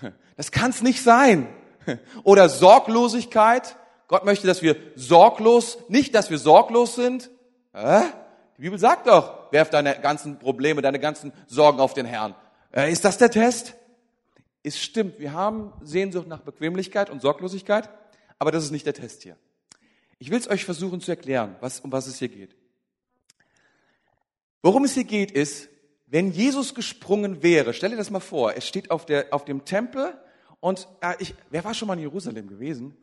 Speaker 1: Das kann es nicht sein. Oder Sorglosigkeit. Gott möchte, dass wir sorglos, nicht, dass wir sorglos sind. Die Bibel sagt doch, werf deine ganzen Probleme, deine ganzen Sorgen auf den Herrn. Äh, ist das der Test? Es stimmt, wir haben Sehnsucht nach Bequemlichkeit und Sorglosigkeit, aber das ist nicht der Test hier. Ich will es euch versuchen zu erklären, was, um was es hier geht. Worum es hier geht, ist, wenn Jesus gesprungen wäre, stell dir das mal vor, er steht auf, der, auf dem Tempel und äh, ich, wer war schon mal in Jerusalem gewesen?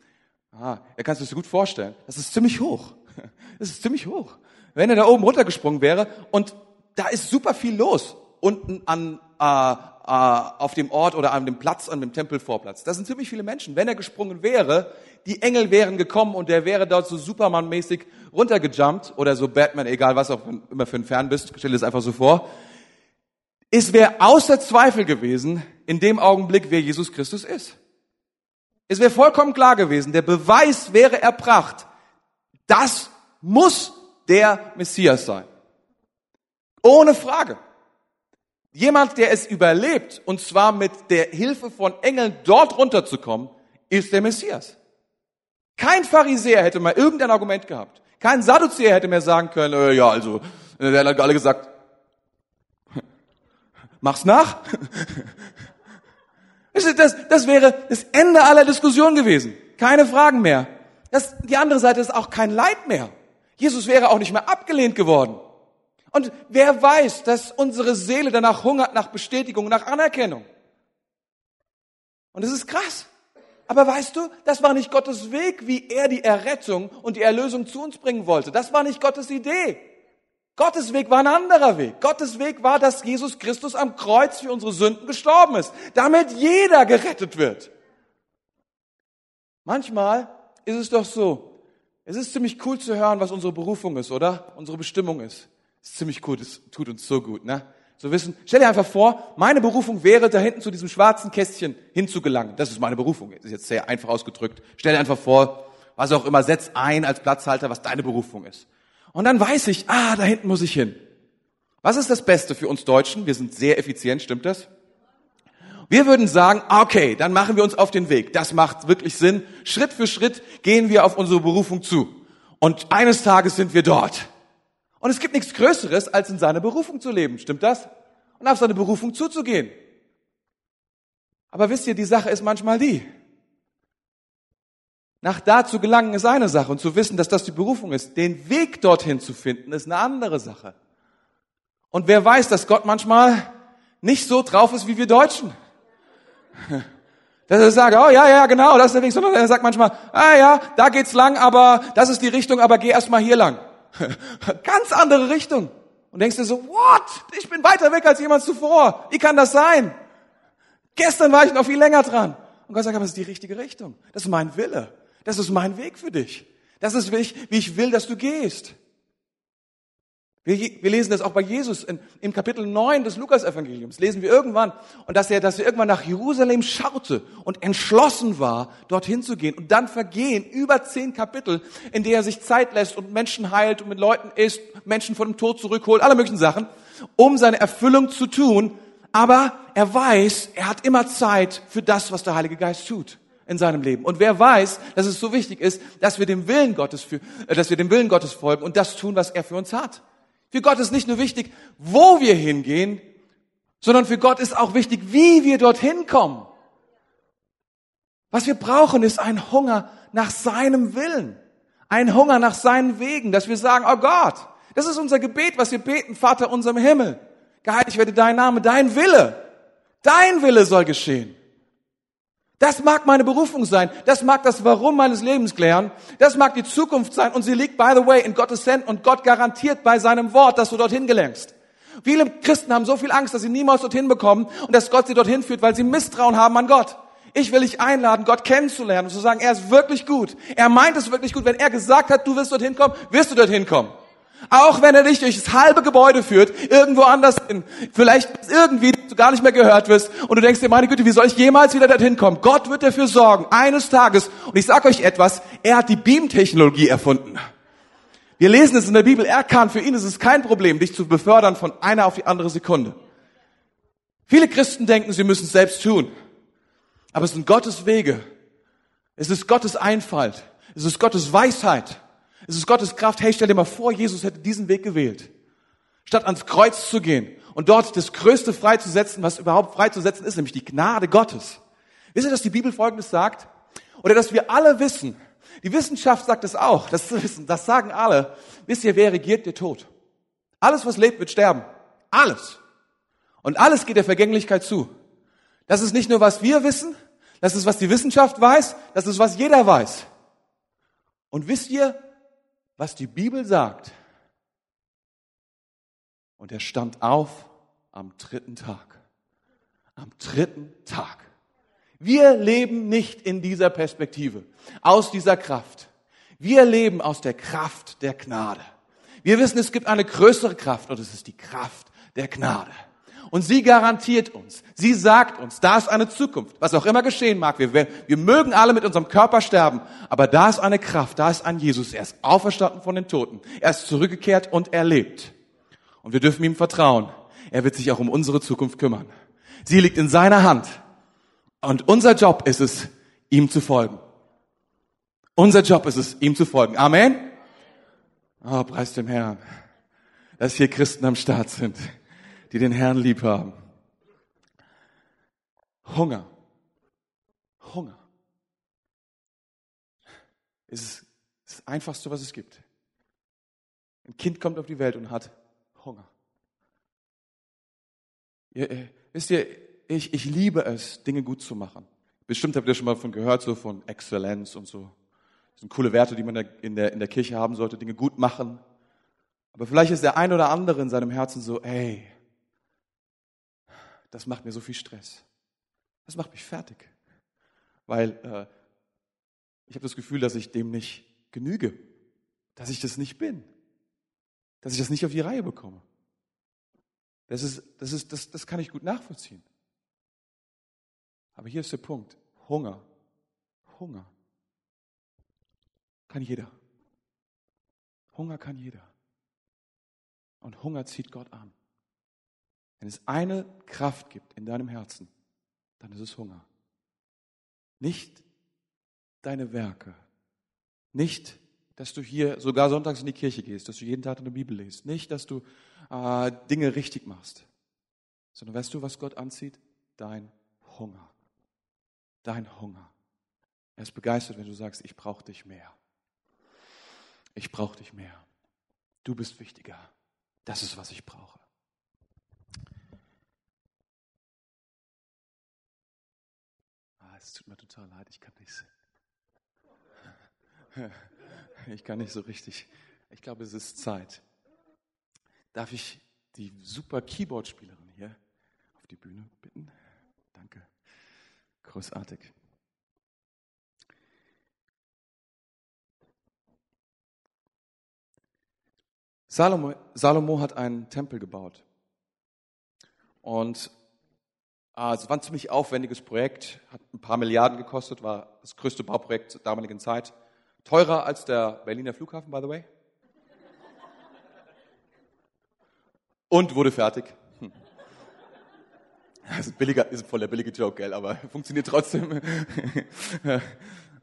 Speaker 1: Ah, er kann es sich gut vorstellen. Das ist ziemlich hoch. Das ist ziemlich hoch. Wenn er da oben runtergesprungen wäre und da ist super viel los unten an äh, äh, auf dem Ort oder an dem Platz, an dem Tempelvorplatz. Da sind ziemlich viele Menschen. Wenn er gesprungen wäre, die Engel wären gekommen und der wäre dort so Superman-mäßig runtergejumpt oder so Batman, egal was auch immer für ein Fan bist, stell dir das einfach so vor. Es wäre außer Zweifel gewesen, in dem Augenblick, wer Jesus Christus ist. Es wäre vollkommen klar gewesen, der Beweis wäre erbracht. Das muss der Messias sein. Ohne Frage. Jemand, der es überlebt, und zwar mit der Hilfe von Engeln dort runterzukommen, ist der Messias. Kein Pharisäer hätte mal irgendein Argument gehabt. Kein Sadduzäer hätte mehr sagen können, äh, ja, also, der hat alle gesagt, mach's nach. Das, das wäre das Ende aller Diskussion gewesen. Keine Fragen mehr. Das, die andere Seite ist auch kein Leid mehr. Jesus wäre auch nicht mehr abgelehnt geworden. Und wer weiß, dass unsere Seele danach hungert nach Bestätigung, nach Anerkennung. Und es ist krass. Aber weißt du, das war nicht Gottes Weg, wie er die Errettung und die Erlösung zu uns bringen wollte. Das war nicht Gottes Idee. Gottes Weg war ein anderer Weg. Gottes Weg war, dass Jesus Christus am Kreuz für unsere Sünden gestorben ist, damit jeder gerettet wird. Manchmal ist es doch so, es ist ziemlich cool zu hören, was unsere Berufung ist, oder? Unsere Bestimmung ist. Es ist ziemlich cool, es tut uns so gut, ne? So wissen, stell dir einfach vor, meine Berufung wäre, da hinten zu diesem schwarzen Kästchen hinzugelangen. Das ist meine Berufung. Das ist jetzt sehr einfach ausgedrückt. Stell dir einfach vor, was auch immer, setz ein als Platzhalter, was deine Berufung ist. Und dann weiß ich, ah, da hinten muss ich hin. Was ist das Beste für uns Deutschen? Wir sind sehr effizient, stimmt das? Wir würden sagen, okay, dann machen wir uns auf den Weg. Das macht wirklich Sinn. Schritt für Schritt gehen wir auf unsere Berufung zu. Und eines Tages sind wir dort. Und es gibt nichts Größeres, als in seiner Berufung zu leben. Stimmt das? Und auf seine Berufung zuzugehen. Aber wisst ihr, die Sache ist manchmal die. Nach da zu gelangen ist eine Sache und zu wissen, dass das die Berufung ist. Den Weg dorthin zu finden ist eine andere Sache. Und wer weiß, dass Gott manchmal nicht so drauf ist wie wir Deutschen. Dass er sagt, oh ja, ja, genau, das ist der Weg, sondern er sagt manchmal, ah ja, da geht's lang, aber das ist die Richtung, aber geh erst mal hier lang. Ganz andere Richtung. Und denkst dir so, what? Ich bin weiter weg als jemand zuvor. Wie kann das sein? Gestern war ich noch viel länger dran. Und Gott sagt, aber es ist die richtige Richtung. Das ist mein Wille. Das ist mein Weg für dich. Das ist, wie ich, wie ich will, dass du gehst. Wir, wir lesen das auch bei Jesus in, im Kapitel 9 des Lukas-Evangeliums. Lesen wir irgendwann. Und dass er, dass er irgendwann nach Jerusalem schaute und entschlossen war, dorthin zu gehen. Und dann vergehen über zehn Kapitel, in der er sich Zeit lässt und Menschen heilt und mit Leuten isst, Menschen von dem Tod zurückholt, alle möglichen Sachen, um seine Erfüllung zu tun. Aber er weiß, er hat immer Zeit für das, was der Heilige Geist tut in seinem Leben. Und wer weiß, dass es so wichtig ist, dass wir dem Willen Gottes für, äh, dass wir dem Willen Gottes folgen und das tun, was er für uns hat. Für Gott ist nicht nur wichtig, wo wir hingehen, sondern für Gott ist auch wichtig, wie wir dorthin kommen. Was wir brauchen, ist ein Hunger nach seinem Willen. Ein Hunger nach seinen Wegen, dass wir sagen, oh Gott, das ist unser Gebet, was wir beten, Vater unserem Himmel. Geheiligt werde dein Name, dein Wille. Dein Wille soll geschehen. Das mag meine Berufung sein. Das mag das Warum meines Lebens klären. Das mag die Zukunft sein. Und sie liegt, by the way, in Gottes Händen. Und Gott garantiert bei seinem Wort, dass du dorthin gelangst. Viele Christen haben so viel Angst, dass sie niemals dorthin bekommen und dass Gott sie dorthin führt, weil sie Misstrauen haben an Gott. Ich will dich einladen, Gott kennenzulernen und zu sagen, er ist wirklich gut. Er meint es wirklich gut. Wenn er gesagt hat, du wirst dorthin kommen, wirst du dorthin kommen. Auch wenn er dich durch das halbe Gebäude führt, irgendwo anders hin, vielleicht irgendwie du gar nicht mehr gehört wirst und du denkst dir, meine Güte, wie soll ich jemals wieder dorthin kommen? Gott wird dafür sorgen, eines Tages. Und ich sage euch etwas, er hat die Beamtechnologie erfunden. Wir lesen es in der Bibel, er kann, für ihn ist es kein Problem, dich zu befördern von einer auf die andere Sekunde. Viele Christen denken, sie müssen es selbst tun. Aber es sind Gottes Wege. Es ist Gottes Einfalt. Es ist Gottes Weisheit. Es ist Gottes Kraft. Hey, stell dir mal vor, Jesus hätte diesen Weg gewählt. Statt ans Kreuz zu gehen und dort das Größte freizusetzen, was überhaupt freizusetzen ist, nämlich die Gnade Gottes. Wisst ihr, dass die Bibel Folgendes sagt? Oder dass wir alle wissen, die Wissenschaft sagt es auch, das wissen, das sagen alle. Wisst ihr, wer regiert der Tod? Alles, was lebt, wird sterben. Alles. Und alles geht der Vergänglichkeit zu. Das ist nicht nur, was wir wissen, das ist, was die Wissenschaft weiß, das ist, was jeder weiß. Und wisst ihr, was die Bibel sagt? Und er stand auf am dritten Tag. Am dritten Tag. Wir leben nicht in dieser Perspektive, aus dieser Kraft. Wir leben aus der Kraft der Gnade. Wir wissen, es gibt eine größere Kraft und es ist die Kraft der Gnade. Und sie garantiert uns, sie sagt uns, da ist eine Zukunft, was auch immer geschehen mag. Wir, wir, mögen alle mit unserem Körper sterben, aber da ist eine Kraft, da ist ein Jesus. Er ist auferstanden von den Toten. Er ist zurückgekehrt und er lebt. Und wir dürfen ihm vertrauen. Er wird sich auch um unsere Zukunft kümmern. Sie liegt in seiner Hand. Und unser Job ist es, ihm zu folgen. Unser Job ist es, ihm zu folgen. Amen. Oh, preis dem Herrn, dass hier Christen am Start sind die den Herrn lieb haben. Hunger. Hunger. Ist das Einfachste, was es gibt. Ein Kind kommt auf die Welt und hat Hunger. Ihr, äh, wisst ihr, ich, ich liebe es, Dinge gut zu machen. Bestimmt habt ihr schon mal von gehört, so von Exzellenz und so. Das sind coole Werte, die man in der, in der Kirche haben sollte, Dinge gut machen. Aber vielleicht ist der ein oder andere in seinem Herzen so, ey, das macht mir so viel Stress. Das macht mich fertig. Weil äh, ich habe das Gefühl, dass ich dem nicht genüge, dass ich das nicht bin, dass ich das nicht auf die Reihe bekomme. Das, ist, das, ist, das, das kann ich gut nachvollziehen. Aber hier ist der Punkt. Hunger. Hunger. Kann jeder. Hunger kann jeder. Und Hunger zieht Gott an. Wenn es eine Kraft gibt in deinem Herzen, dann ist es Hunger. Nicht deine Werke. Nicht, dass du hier sogar sonntags in die Kirche gehst, dass du jeden Tag eine Bibel liest. Nicht, dass du äh, Dinge richtig machst. Sondern weißt du, was Gott anzieht? Dein Hunger. Dein Hunger. Er ist begeistert, wenn du sagst, ich brauche dich mehr. Ich brauche dich mehr. Du bist wichtiger. Das ist, was ich brauche. Es tut mir total leid, ich kann nicht. Ich kann nicht so richtig. Ich glaube, es ist Zeit. Darf ich die super Keyboard-Spielerin hier auf die Bühne bitten? Danke. Großartig. Salomo, Salomo hat einen Tempel gebaut. Und es war ein ziemlich aufwendiges Projekt, hat ein paar Milliarden gekostet, war das größte Bauprojekt der damaligen Zeit. Teurer als der Berliner Flughafen, by the way. Und wurde fertig. Hm. Das ist, billiger, ist voll der billige Joke, gell, aber funktioniert trotzdem.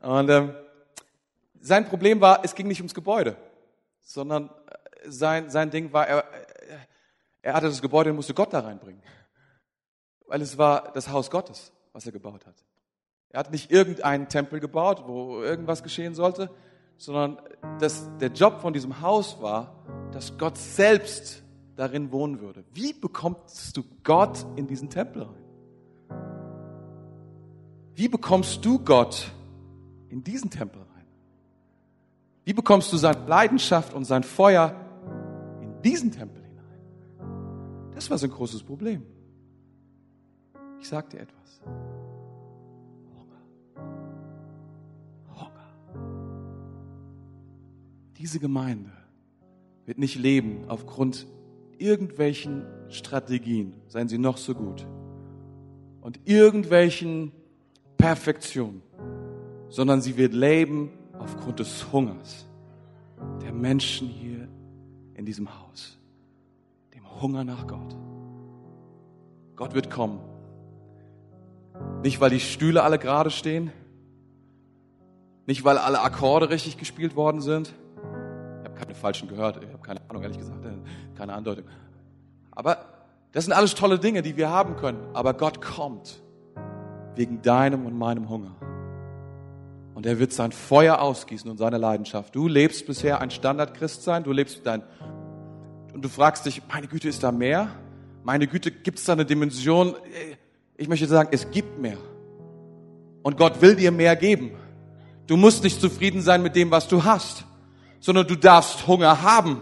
Speaker 1: Und ähm, sein Problem war, es ging nicht ums Gebäude, sondern äh, sein, sein Ding war, er, er hatte das Gebäude und musste Gott da reinbringen weil es war das Haus Gottes, was er gebaut hat. Er hat nicht irgendeinen Tempel gebaut, wo irgendwas geschehen sollte, sondern dass der Job von diesem Haus war, dass Gott selbst darin wohnen würde. Wie bekommst du Gott in diesen Tempel rein? Wie bekommst du Gott in diesen Tempel rein? Wie bekommst du seine Leidenschaft und sein Feuer in diesen Tempel hinein? Das war so ein großes Problem. Ich sage dir etwas. Hunger. Hunger. Diese Gemeinde wird nicht leben aufgrund irgendwelchen Strategien, seien sie noch so gut, und irgendwelchen Perfektionen, sondern sie wird leben aufgrund des Hungers der Menschen hier in diesem Haus, dem Hunger nach Gott. Gott wird kommen. Nicht, weil die Stühle alle gerade stehen, nicht, weil alle Akkorde richtig gespielt worden sind. Ich habe keine falschen gehört, ich habe keine Ahnung, ehrlich gesagt, äh, keine Andeutung. Aber das sind alles tolle Dinge, die wir haben können. Aber Gott kommt wegen deinem und meinem Hunger. Und er wird sein Feuer ausgießen und seine Leidenschaft. Du lebst bisher ein Standardchrist sein, du lebst dein, und du fragst dich, meine Güte, ist da mehr? Meine Güte, gibt es da eine Dimension? Ich möchte sagen, es gibt mehr. Und Gott will dir mehr geben. Du musst nicht zufrieden sein mit dem, was du hast, sondern du darfst Hunger haben.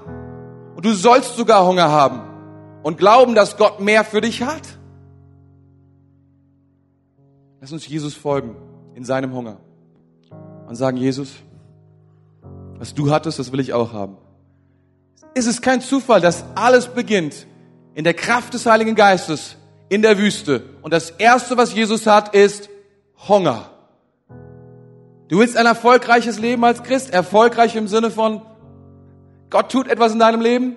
Speaker 1: Und du sollst sogar Hunger haben und glauben, dass Gott mehr für dich hat. Lass uns Jesus folgen in seinem Hunger und sagen, Jesus, was du hattest, das will ich auch haben. Es ist kein Zufall, dass alles beginnt in der Kraft des Heiligen Geistes in der Wüste. Und das Erste, was Jesus hat, ist Hunger. Du willst ein erfolgreiches Leben als Christ, erfolgreich im Sinne von, Gott tut etwas in deinem Leben.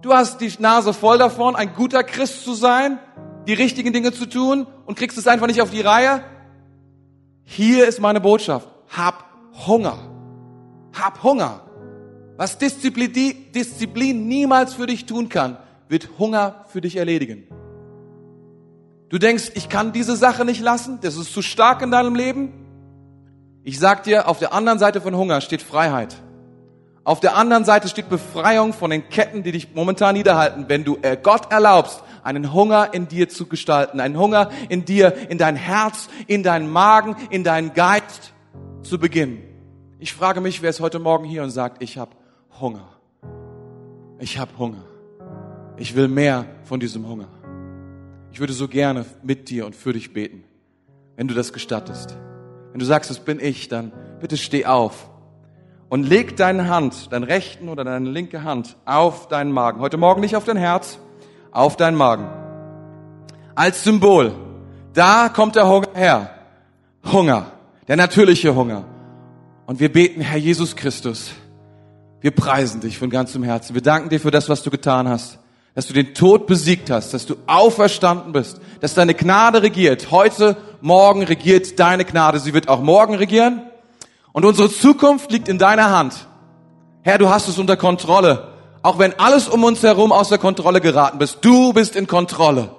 Speaker 1: Du hast die Nase voll davon, ein guter Christ zu sein, die richtigen Dinge zu tun und kriegst es einfach nicht auf die Reihe. Hier ist meine Botschaft. Hab Hunger. Hab Hunger. Was Disziplin, Disziplin niemals für dich tun kann, wird Hunger für dich erledigen. Du denkst, ich kann diese Sache nicht lassen, das ist zu stark in deinem Leben. Ich sag dir, auf der anderen Seite von Hunger steht Freiheit. Auf der anderen Seite steht Befreiung von den Ketten, die dich momentan niederhalten, wenn du äh, Gott erlaubst, einen Hunger in dir zu gestalten, einen Hunger in dir, in dein Herz, in deinen Magen, in deinen Geist zu beginnen. Ich frage mich, wer ist heute Morgen hier und sagt, ich habe Hunger. Ich habe Hunger. Ich will mehr von diesem Hunger. Ich würde so gerne mit dir und für dich beten, wenn du das gestattest. Wenn du sagst, das bin ich, dann bitte steh auf und leg deine Hand, deinen rechten oder deine linke Hand auf deinen Magen. Heute Morgen nicht auf dein Herz, auf deinen Magen. Als Symbol. Da kommt der Hunger her. Hunger. Der natürliche Hunger. Und wir beten, Herr Jesus Christus, wir preisen dich von ganzem Herzen. Wir danken dir für das, was du getan hast. Dass du den Tod besiegt hast, dass du auferstanden bist, dass deine Gnade regiert. Heute, morgen regiert deine Gnade. Sie wird auch morgen regieren. Und unsere Zukunft liegt in deiner Hand. Herr, du hast es unter Kontrolle. Auch wenn alles um uns herum außer Kontrolle geraten bist, du bist in Kontrolle.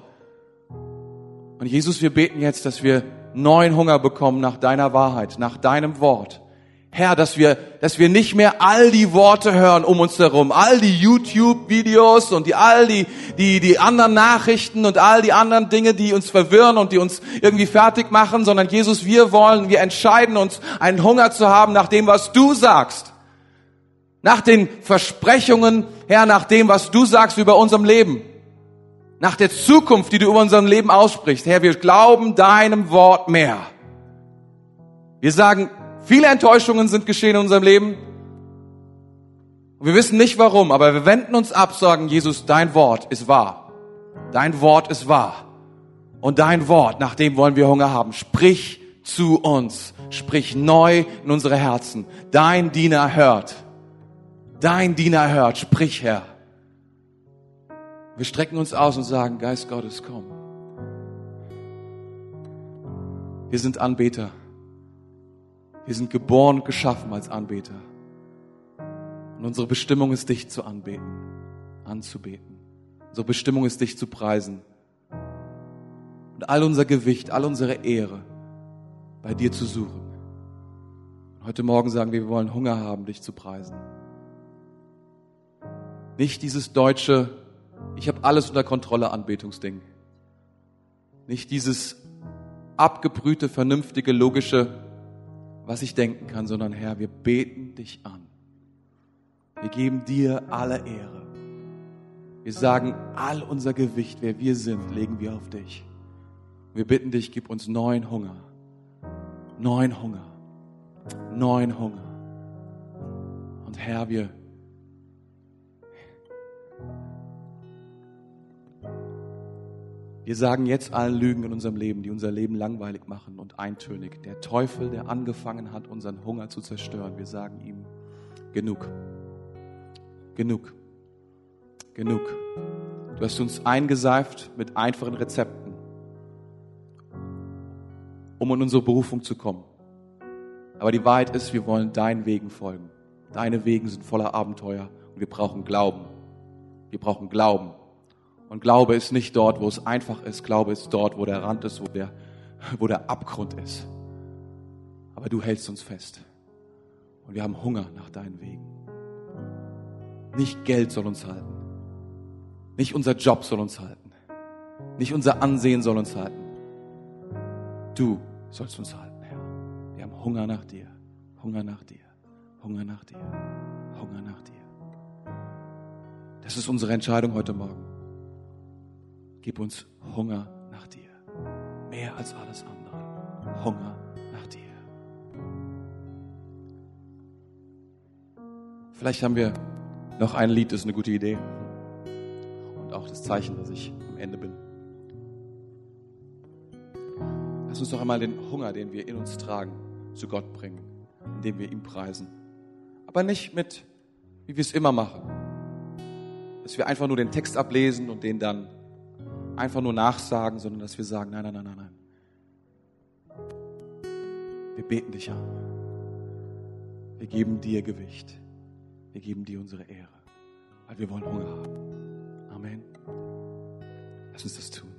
Speaker 1: Und Jesus, wir beten jetzt, dass wir neuen Hunger bekommen nach deiner Wahrheit, nach deinem Wort. Herr, dass wir, dass wir nicht mehr all die Worte hören um uns herum, all die YouTube-Videos und die, all die, die, die anderen Nachrichten und all die anderen Dinge, die uns verwirren und die uns irgendwie fertig machen, sondern Jesus, wir wollen, wir entscheiden uns, einen Hunger zu haben nach dem, was du sagst. Nach den Versprechungen, Herr, nach dem, was du sagst über unserem Leben. Nach der Zukunft, die du über unserem Leben aussprichst. Herr, wir glauben deinem Wort mehr. Wir sagen, Viele Enttäuschungen sind geschehen in unserem Leben. wir wissen nicht warum, aber wir wenden uns ab, sagen, Jesus, dein Wort ist wahr. Dein Wort ist wahr. Und dein Wort, nach dem wollen wir Hunger haben. Sprich zu uns. Sprich neu in unsere Herzen. Dein Diener hört. Dein Diener hört. Sprich, Herr. Wir strecken uns aus und sagen, Geist Gottes, komm. Wir sind Anbeter. Wir sind geboren und geschaffen als Anbeter. Und unsere Bestimmung ist, dich zu anbeten, anzubeten. Unsere Bestimmung ist, dich zu preisen. Und all unser Gewicht, all unsere Ehre bei dir zu suchen. Und heute Morgen sagen wir, wir wollen Hunger haben, dich zu preisen. Nicht dieses deutsche, ich habe alles unter Kontrolle Anbetungsding. Nicht dieses abgebrühte, vernünftige, logische, was ich denken kann, sondern Herr, wir beten dich an. Wir geben dir alle Ehre. Wir sagen, all unser Gewicht, wer wir sind, legen wir auf dich. Wir bitten dich, gib uns neuen Hunger. Neuen Hunger. Neuen Hunger. Und Herr, wir, Wir sagen jetzt allen Lügen in unserem Leben, die unser Leben langweilig machen und eintönig. Der Teufel, der angefangen hat, unseren Hunger zu zerstören, wir sagen ihm, genug, genug, genug. Du hast uns eingeseift mit einfachen Rezepten, um in unsere Berufung zu kommen. Aber die Wahrheit ist, wir wollen deinen Wegen folgen. Deine Wegen sind voller Abenteuer und wir brauchen Glauben. Wir brauchen Glauben. Und Glaube ist nicht dort, wo es einfach ist. Glaube ist dort, wo der Rand ist, wo der, wo der Abgrund ist. Aber du hältst uns fest. Und wir haben Hunger nach deinen Wegen. Nicht Geld soll uns halten. Nicht unser Job soll uns halten. Nicht unser Ansehen soll uns halten. Du sollst uns halten, Herr. Wir haben Hunger nach dir. Hunger nach dir. Hunger nach dir. Hunger nach dir. Das ist unsere Entscheidung heute Morgen. Gib uns Hunger nach dir. Mehr als alles andere. Hunger nach dir. Vielleicht haben wir noch ein Lied, das ist eine gute Idee. Und auch das Zeichen, dass ich am Ende bin. Lass uns doch einmal den Hunger, den wir in uns tragen, zu Gott bringen, indem wir ihn preisen. Aber nicht mit, wie wir es immer machen. Dass wir einfach nur den Text ablesen und den dann einfach nur nachsagen, sondern dass wir sagen, nein, nein, nein, nein, nein. Wir beten dich an. Wir geben dir Gewicht. Wir geben dir unsere Ehre, weil wir wollen Hunger haben. Amen. Lass uns das tun.